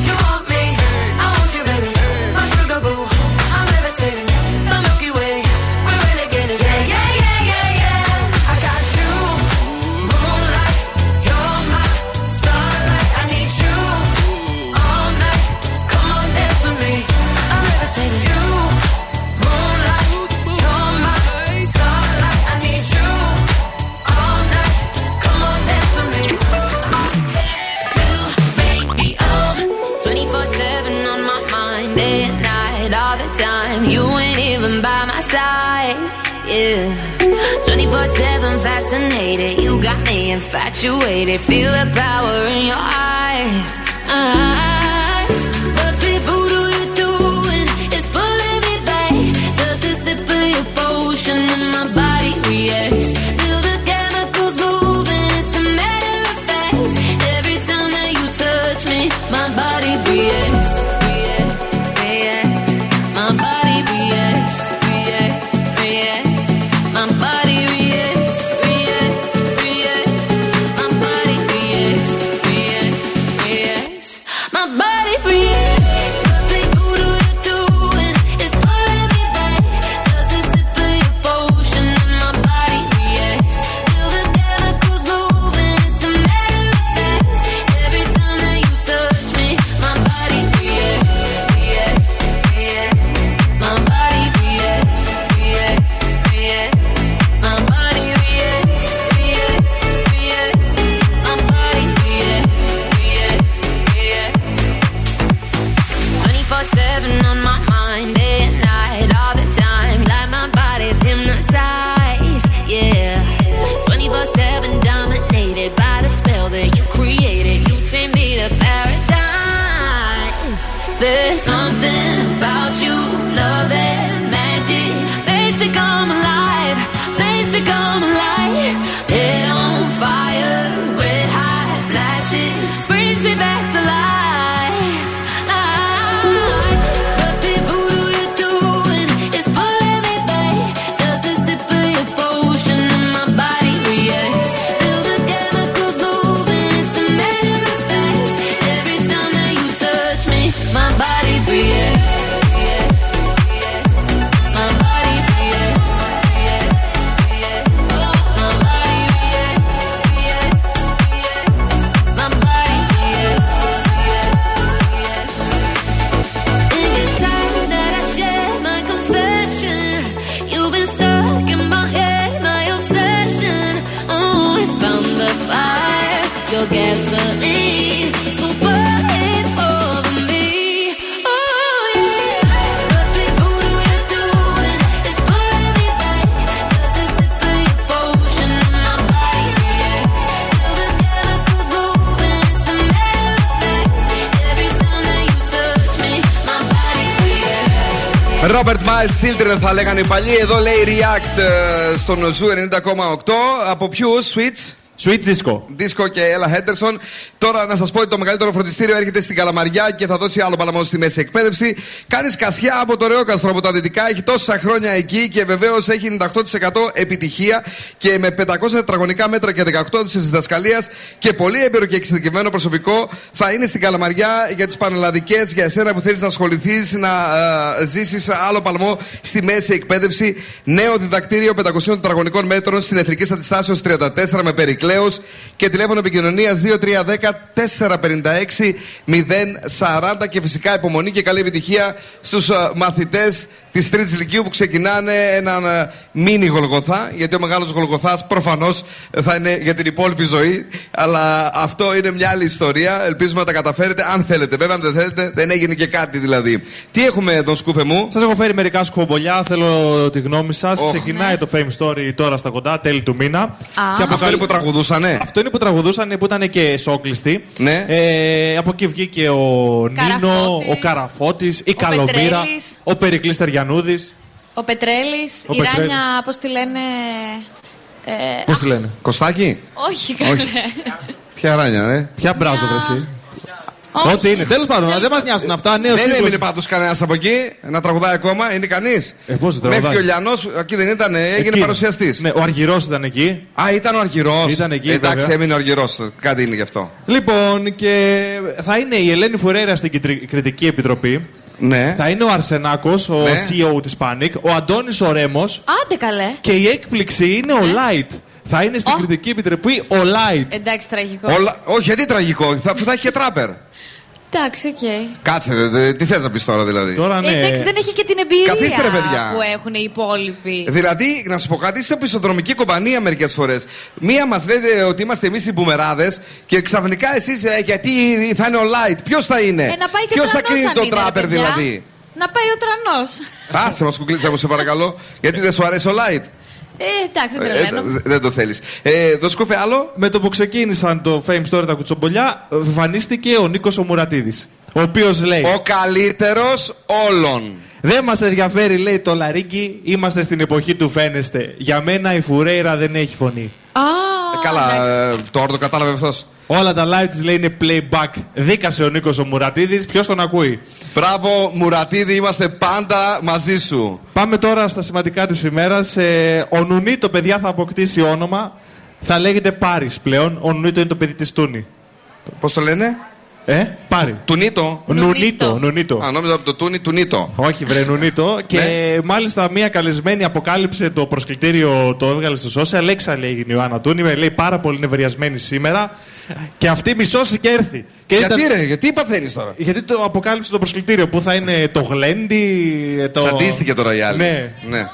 Infatuated. Feel the power in your eyes, eyes. Children θα λέγανε οι παλιοί. Εδώ λέει React ε, στον Zoo 90,8. Από ποιους, Switch; Switch Disco. Disco και Ella Henderson. Τώρα να σας πω ότι το μεγαλύτερο φροντιστήριο έρχεται στην Καλαμαριά και θα δώσει άλλο παλμό στη μέση εκπαίδευση. Κάνει σκασιά από το Ωραιόκαστρο από τα δυτικά, έχει τόσα χρόνια εκεί και βεβαίως έχει 98% επιτυχία και με 500 τετραγωνικά μέτρα και 18 έτη διδασκαλίας και πολύ έμπειρο και εξειδικευμένο προσωπικό θα είναι στην Καλαμαριά για τις πανελλαδικές, για εσένα που θέλεις να ασχοληθείς, να ε, ζήσεις άλλο παλμό στη μέση εκπαίδευση. Νέο διδακτήριο 500 τετραγωνικών μέτρων στην Εθνική Αντιστάσεω 34 με περικλέος και τηλέφωνο επικοινωνίας 2310-456-040 και φυσικά υπομονή και καλή επιτυχία στους μαθητές της Τρίτης Λυκείου που ξεκινάνε έναν ε, μίνι Γολγοθά. Γιατί ο μεγάλος Γολγοθάς προφανώς θα είναι για την υπόλοιπη ζωή. Αλλά αυτό είναι μια άλλη ιστορία. Ελπίζουμε να τα καταφέρετε. Αν θέλετε, βέβαια, αν δεν θέλετε, δεν έγινε και κάτι δηλαδή. Τι έχουμε εδώ, σκούφε μου; Σας έχω φέρει μερικά σκουμπολιά, θέλω τη γνώμη σας. Οχ. Ξεκινάει το Fame Story τώρα στα κοντά, τέλη του μήνα. Αυτό είναι που τραγουδούσανε. Αυτό είναι που τραγουδούσαν που ήταν και σόκλειστοι. Ναι. Ε, από εκεί βγήκε ο Νίνο, ο Καραφώτης, η Καλομήρα, Πετρέλης. ο Περικλής Τεριανούδη. Ο Πετρέλης, Ο η Πετρέλης. Ράνια, πώς τη λένε. Ε, Πώς τη λένε. Κωστάκι. όχι, καλέ. Ποια ράνια, ρε; Ποια μπράζο, βρε εσύ; Όχι. Ό,τι είναι. Τέλος πάντων, δεν μας νοιάζουν αυτά. Νέος δεν φίλος. έμεινε πάντως κανένας από εκεί να τραγουδάει ακόμα. Είναι κανείς. Ε, πώς δεν Μέχρι τραγουδάει. και ο Λιανός, εκεί δεν ήταν, έγινε Εκεί. παρουσιαστής. Ναι, ο Αργυρός ήταν εκεί. Α, ήταν ο Αργυρός. Ήταν εκεί, Εντάξει, βέβαια. έμεινε ο Αργυρός. Κάτι είναι γι' αυτό. Λοιπόν, και θα είναι η Ελένη Φουρέρα στην Κεντρι- Κριτική Επιτροπή. Ναι. Θα είναι ο Αρσενάκος, ο Ναι. CEO της Panic, ο Αντώνης ο Ρέμος Άντε καλέ. και η έκπληξη είναι ο Light. Θα είναι στην Ω. Κριτική Επιτροπή ο Light. Εντάξει, τραγικό. Όλα... Όχι, γιατί τραγικό. Θα, θα έχει και τράπερ. Εντάξει, οκ. Κάτσε, δε- δε- τι θες να πεις τώρα δηλαδή; Τώρα ναι. Ε, Εντάξει, δεν έχει και την εμπειρία Καθίστε, ρε, παιδιά. που έχουν οι υπόλοιποι. Δηλαδή, να σου πω κάτι, είστε οπισθοδρομική κομπανία μερικές φορές. Μία μας λέτε ότι είμαστε εμείς οι μπουμεράδες και ξαφνικά εσείς γιατί θα είναι ο Light. Ποιος θα είναι, Ε, να πάει και Ποιος ο θα τρανός κρίνει αν τον είναι, ρε, τράπερ παιδιά. δηλαδή; Να πάει ο τρανός. Άσε μας κουκλίτσα μου, σε παρακαλώ. Γιατί δεν σου αρέσει ο Light. Ε, εντάξει, δεν Ε, τρελαίνω. δε- δεν το θέλεις. Ε, δώσκοφε άλλο. Με το που ξεκίνησαν το Fame Story τα κουτσομπολιά, εμφανίστηκε ο Νίκος ο Μουρατίδη. Ο οποίος λέει: Ο καλύτερος όλων. Δεν μας ενδιαφέρει, λέει το λαρίγκι, είμαστε στην εποχή του φαίνεστε. Για μένα η Φουρέιρα δεν έχει φωνή. Α, Ε, Καλά, ε, τώρα το κατάλαβε αυτός. Όλα τα live της λέει είναι playback. Δίκασε ο Νίκος ο Μουρατίδη, ποιος τον ακούει; Μπράβο, Μουρατίδη, είμαστε πάντα μαζί σου. Πάμε τώρα στα σημαντικά της ημέρας. Ε, ο Νουνίτο, παιδιά, θα αποκτήσει όνομα. Θα λέγεται Πάρης πλέον. Ο Νουνίτο είναι το παιδί της Τούνη. Πώς το λένε, Ε, Πάρη. Τουνίτο. Νουνίτο. Νουνίτο. Α, νόμιζα από το Τούνι, Τουνίτο. Όχι, βρε Νουνίτο. Και Ναι. μάλιστα μία καλεσμένη αποκάλυψε το προσκλητήριο, το έβγαλε στο social. Έξαλλη έγινε η Ιωάννα Τούνη. Με λέει πάρα πολύ νευριασμένη σήμερα. Και αυτή μισώσει και έρθει. Και Γιατί ήταν- ρε, γιατί παθαίνεις τώρα; Γιατί το αποκάλυψε το προσκλητήριο που θα είναι το γλέντι. Το... Τσαντίστηκε τώρα η άλλη. Ναι. ναι.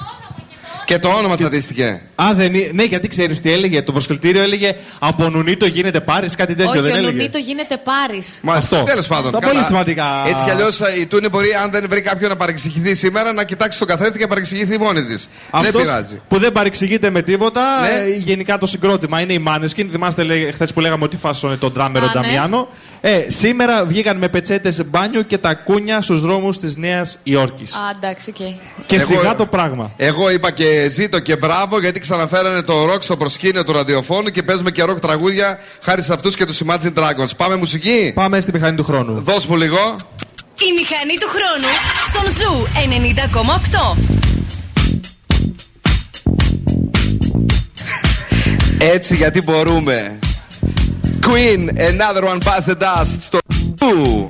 Και το όνομα τσαντίστηκε. Α, δεν είναι. Ναι, γιατί ξέρεις τι έλεγε. Το προσκλητήριο έλεγε Από Νουνίτο γίνεται πάρει κάτι τέτοιο. Όχι, δεν ο έλεγε. Νουνίτο γίνεται πάρης. Μάλιστα. Αυτό. Τέλος πάντων. Τα καλά. πολύ σημαντικά. Έτσι κι αλλιώς η Τούνη μπορεί, αν δεν βρει κάποιον να παρεξηγηθεί σήμερα, να κοιτάξει τον καθρέφτη και να παρεξηγηθεί μόνη της. Δεν Αυτός πειράζει. που δεν παρεξηγείται με τίποτα, Ναι. ε, γενικά το συγκρότημα είναι οι Μάνεσκιν. Θυμάστε χθες που λέγαμε ότι φάσωνε τον τράμερο Α, ναι. Νταμιάνο. Ε, σήμερα βγήκαν με πετσέτες μπάνιο και τα κούνια στους δρόμους της Νέας Υόρκης. Α, εντάξει, οκ. Και Εγώ- σιγά το πράγμα. Εγώ είπα και ζήτω και μπράβο γιατί ξαναφέρανε το ροκ στο προσκήνιο του ραδιοφώνου και παίζουμε και ροκ τραγούδια χάρη σε αυτούς και τους Imagine Dragons. Πάμε μουσική; Πάμε στη μηχανή του χρόνου. Δώσ' μου λίγο. Η μηχανή του χρόνου στον Zoo 90,8. Έτσι γιατί μπορούμε. Queen, another one past the dust. Στο Ου.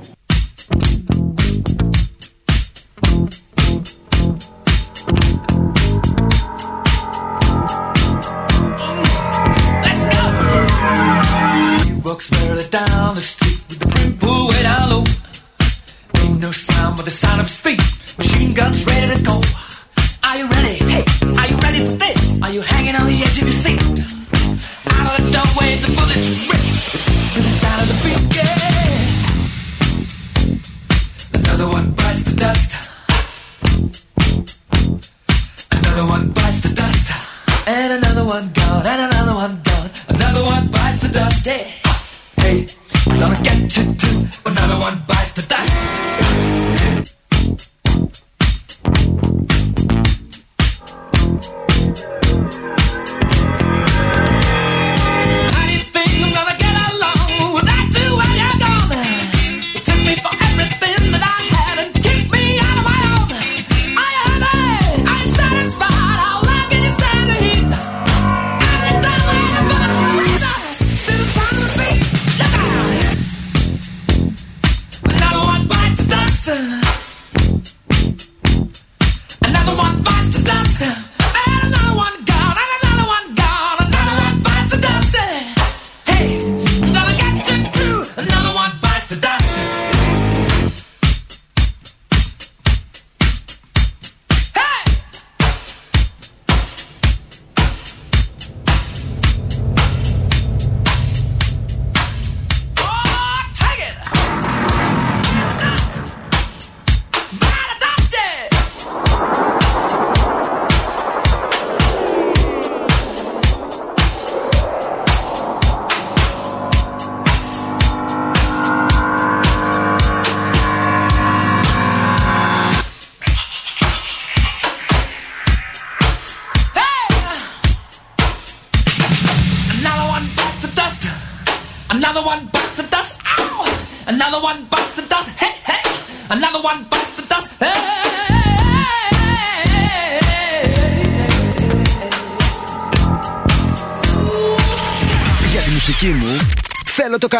He walks barely down the street with the brim pull way down low. Ain't no sound but the sound of his feet. Machine guns ready to go. Are you ready? Hey, are you ready for this? Are you hanging on the edge To the sound of the beat. Yeah. Another one bites the dust. Another one bites the dust. And another one gone, and another one gone. Another one bites the dust. Hey, gonna get you too. Another one bites the dust.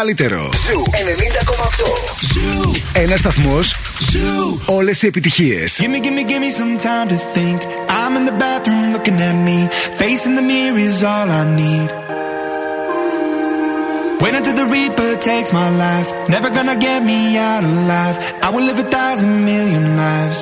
καλύτερο. Ζου 90,8. Ζου. Ένα σταθμό. Ζου. Όλε οι επιτυχίε. Give me, give me, give me some time to think. I'm in the bathroom looking at me. Facing the mirror is all I need. When until the Reaper takes my life. Never gonna get me out alive. I will live a thousand million lives.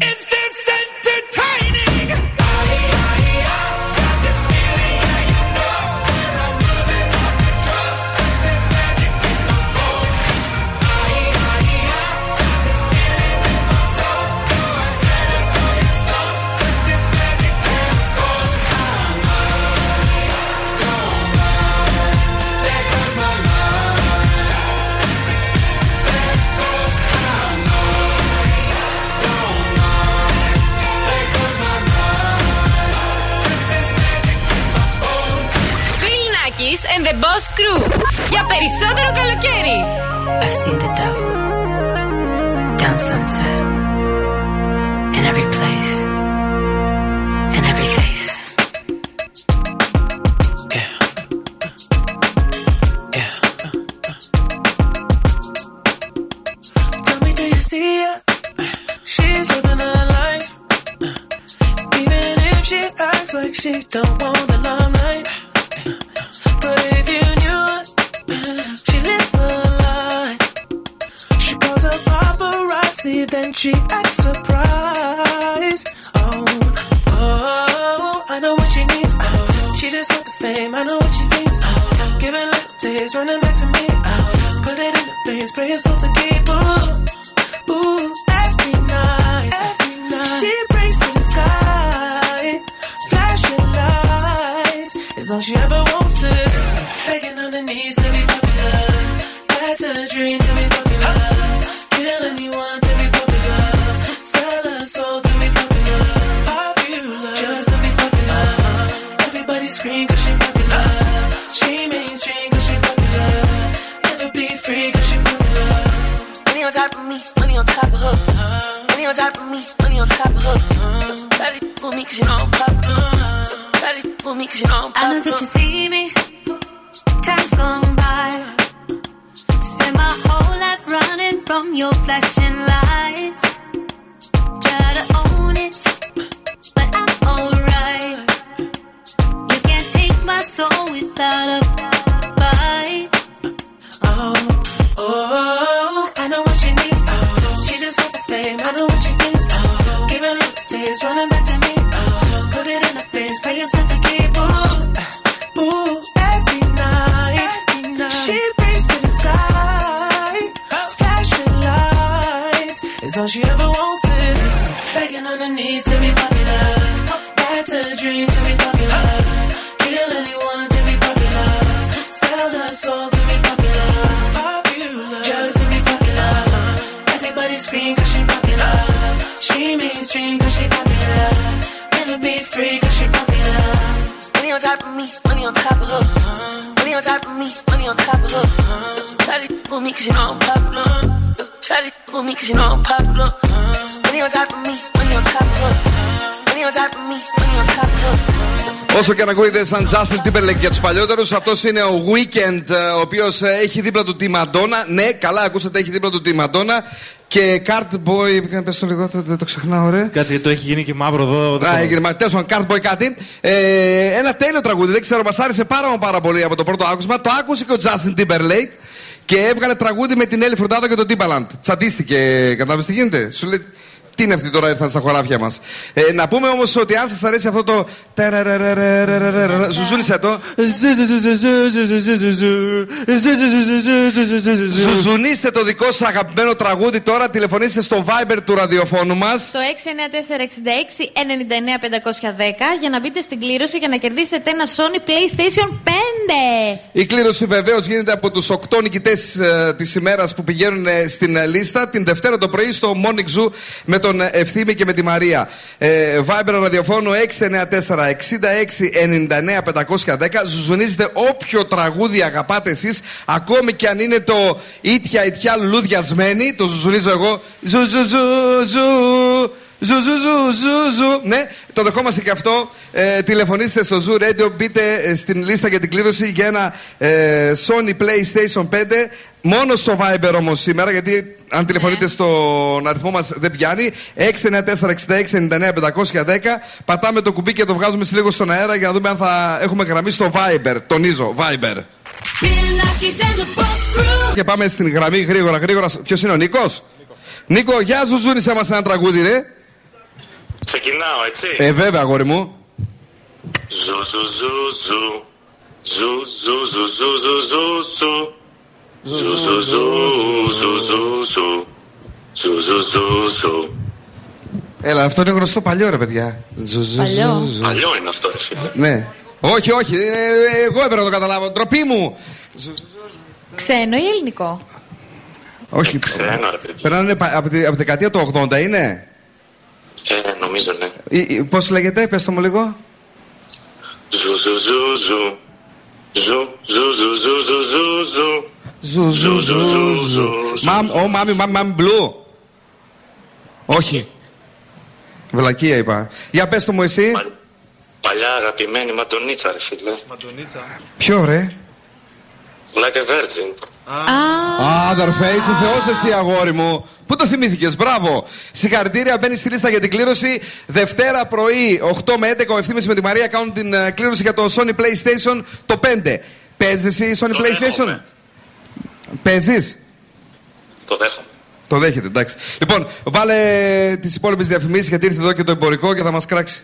Boss Crew. Για περισσότερο καλοκαίρι. I've seen the devil. Down sunset. Is all she ever wants is begging on her knees to be popular. That's a dream to be popular. Kill anyone to be popular. Sell her soul to be popular. Popular. Just to be popular. Everybody scream cause she popular. She mainstream cause she popular. Never be free cause she popular. Money on top of me, money on top of her. Money on top of me, money on top of her. Shawty with me cause you know I'm popular. Shawty with me cause you know I'm popular. Money on top of me, money on top of her. Money on top of me, money on top of her. Όσο και αν ακούγεται σαν Justin Timberlake για τους παλιότερους, αυτός είναι ο Weekend, ε, ο οποίος έχει δίπλα του τη Madonna. Ναι, καλά, ακούσατε, έχει δίπλα του τη Madonna. Και Card Boy, πες το λίγο, το, το, το ξεχνάω, ρε. Κάτσε γιατί το έχει γίνει και μαύρο εδώ. δεν Α, ξέρω. έγινε μα- τέλος πάντων, Card Boy κάτι. Ε, ένα τέλειο τραγούδι, δεν ξέρω, μας άρεσε πάρα, μα πάρα πολύ από το πρώτο άκουσμα. Το άκουσε και ο Justin Timberlake και έβγαλε τραγούδι με την Έλλη Φροντάδο και τον Timbaland. Τσαντίστηκε, κατάλαβες τι γίνεται. Σου λέει, τι είναι αυτή τώρα ήρθαν στα χωράφια μας. Ε, να πούμε όμως ότι αν σας αρέσει αυτό το. Ζουζούνισα το. Ζουζουνίστε το δικό σας αγαπημένο τραγούδι τώρα. Τηλεφωνήστε στο Viber του ραδιοφώνου μας. Το 694-66-99-510 για να μπείτε στην κλήρωση για να κερδίσετε ένα Sony PlayStation 5. Η κλήρωση βεβαίως γίνεται από τους 8 νικητές ε, της ημέρας που πηγαίνουν ε, στην λίστα την Δευτέρα το πρωί στο Morning Zoo τον ε, Ευθύμη και με τη Μαρία. Ε, Viber ραδιοφώνου 694-66-99-510. Ζουζουνίζετε όποιο τραγούδι αγαπάτε εσείς, ακόμη και αν είναι το ιτιά ιτιά λουλουδιασμένη. Το ζουζουνίζω εγώ. Ζου, ζου, ζου, ζου. Ζου, ζου, ζου, ζου, ζου. Ναι, το δεχόμαστε και αυτό. Ε, τηλεφωνήστε στο Zoo Radio, μπείτε ε, στην λίστα για την κλήρωση για ένα ε, Sony PlayStation 5. Μόνο στο Viber όμως σήμερα, γιατί αν τηλεφωνείτε στον αριθμό μας δεν πιάνει. 694-66-99-510. Πατάμε το κουμπί και το βγάζουμε σε λίγο στον αέρα για να δούμε αν θα έχουμε γραμμή στο Viber. Τονίζω, Viber. Και πάμε στην γραμμή γρήγορα, γρήγορα. Ποιος είναι ο Νίκος; Νίκος, για ζουζούνισέ μας ένα τραγούδι, ρε. Ξεκινάω, έτσι. Ε, βέβαια, αγόρι μου. Ζου, ζου, ζου, ζου. Ζου, ζου, ζου, ζου, ζου, ζου, ζου. Ζου, ζου, ζου, ζου, ζου, ζου. Ζου, ζου, ζου, ζου. Έλα, αυτό είναι γνωστό παλιό, ρε παιδιά. Ζου, ζου, Παλιό. ζου, ζου. Παλιό είναι αυτό, ρε φίλε. Ναι. Όχι, όχι, ε, ε, εγώ έπρεπε να το καταλάβω. Ντροπή μου. Ξένο ή ελληνικό. Όχι. Ξένο, ρε παιδί. Περνάνε πα- από τη, από τη δεκαετία του 80, είναι. Ε, νομίζω, ναι. Πώς λέγεται, πες το μου λίγο. Ζου, ζου, ζου, ζου. Ζου, ζου, ζου, ζου, ζου, ζου, ζου. Ζου, ζου, ζου, ζου, ζου. Μαμ, ο, μάμι, μάμι, μάμι, μπλου. Όχι. Βλακεία είπα. Για πες το μου εσύ. Παλιά αγαπημένη Μαντονίτσα, ρε φίλε. Ποιο ρε; Like a virgin. Α, αδερφέ, είσαι θεός εσύ, αγόρι μου. Πού το θυμήθηκες, μπράβο. Συγχαρητήρια, μπαίνει στη λίστα για την κλήρωση. Δευτέρα πρωί, 8 με 11, ο ευθύνη με τη Μαρία κάνουν την ε, κλήρωση για το Sony PlayStation το 5. Παίζεις εσύ Sony PlayStation; Παίζεις; Το δέχομαι. Το δέχεται, εντάξει. Λοιπόν, βάλε τις υπόλοιπες διαφημίσεις γιατί ήρθε εδώ και το εμπορικό και θα μας κράξει.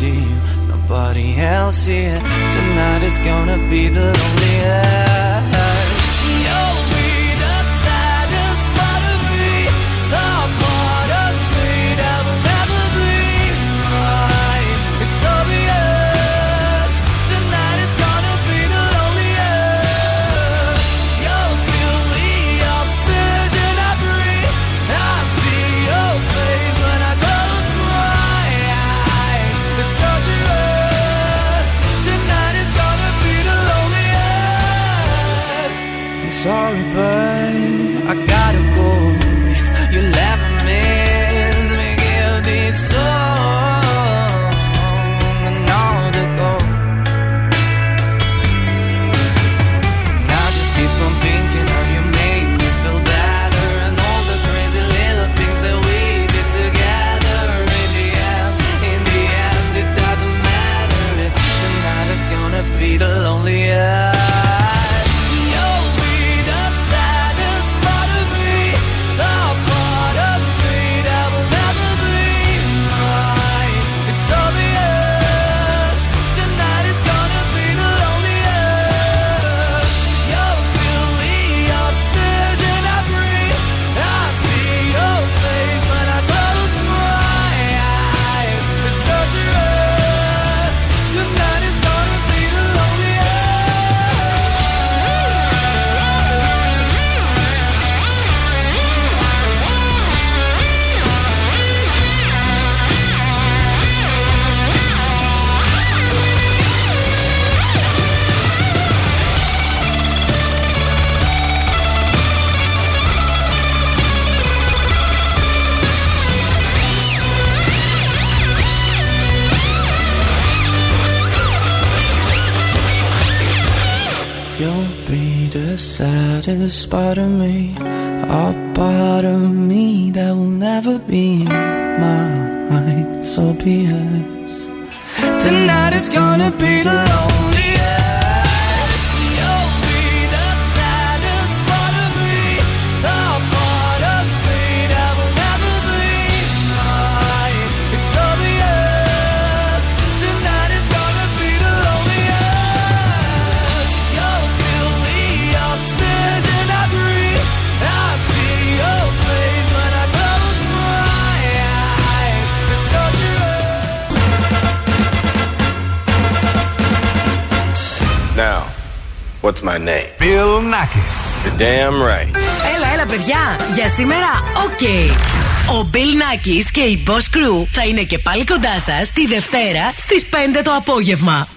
to you, nobody else here. Tonight is gonna be the loneliest. You're damn right. Έλα, έλα, παιδιά. Για σήμερα, οκ. Ο Bill Nakis και η Boss Crew θα είναι και πάλι κοντά σας τη Δευτέρα στις 5 το απόγευμα.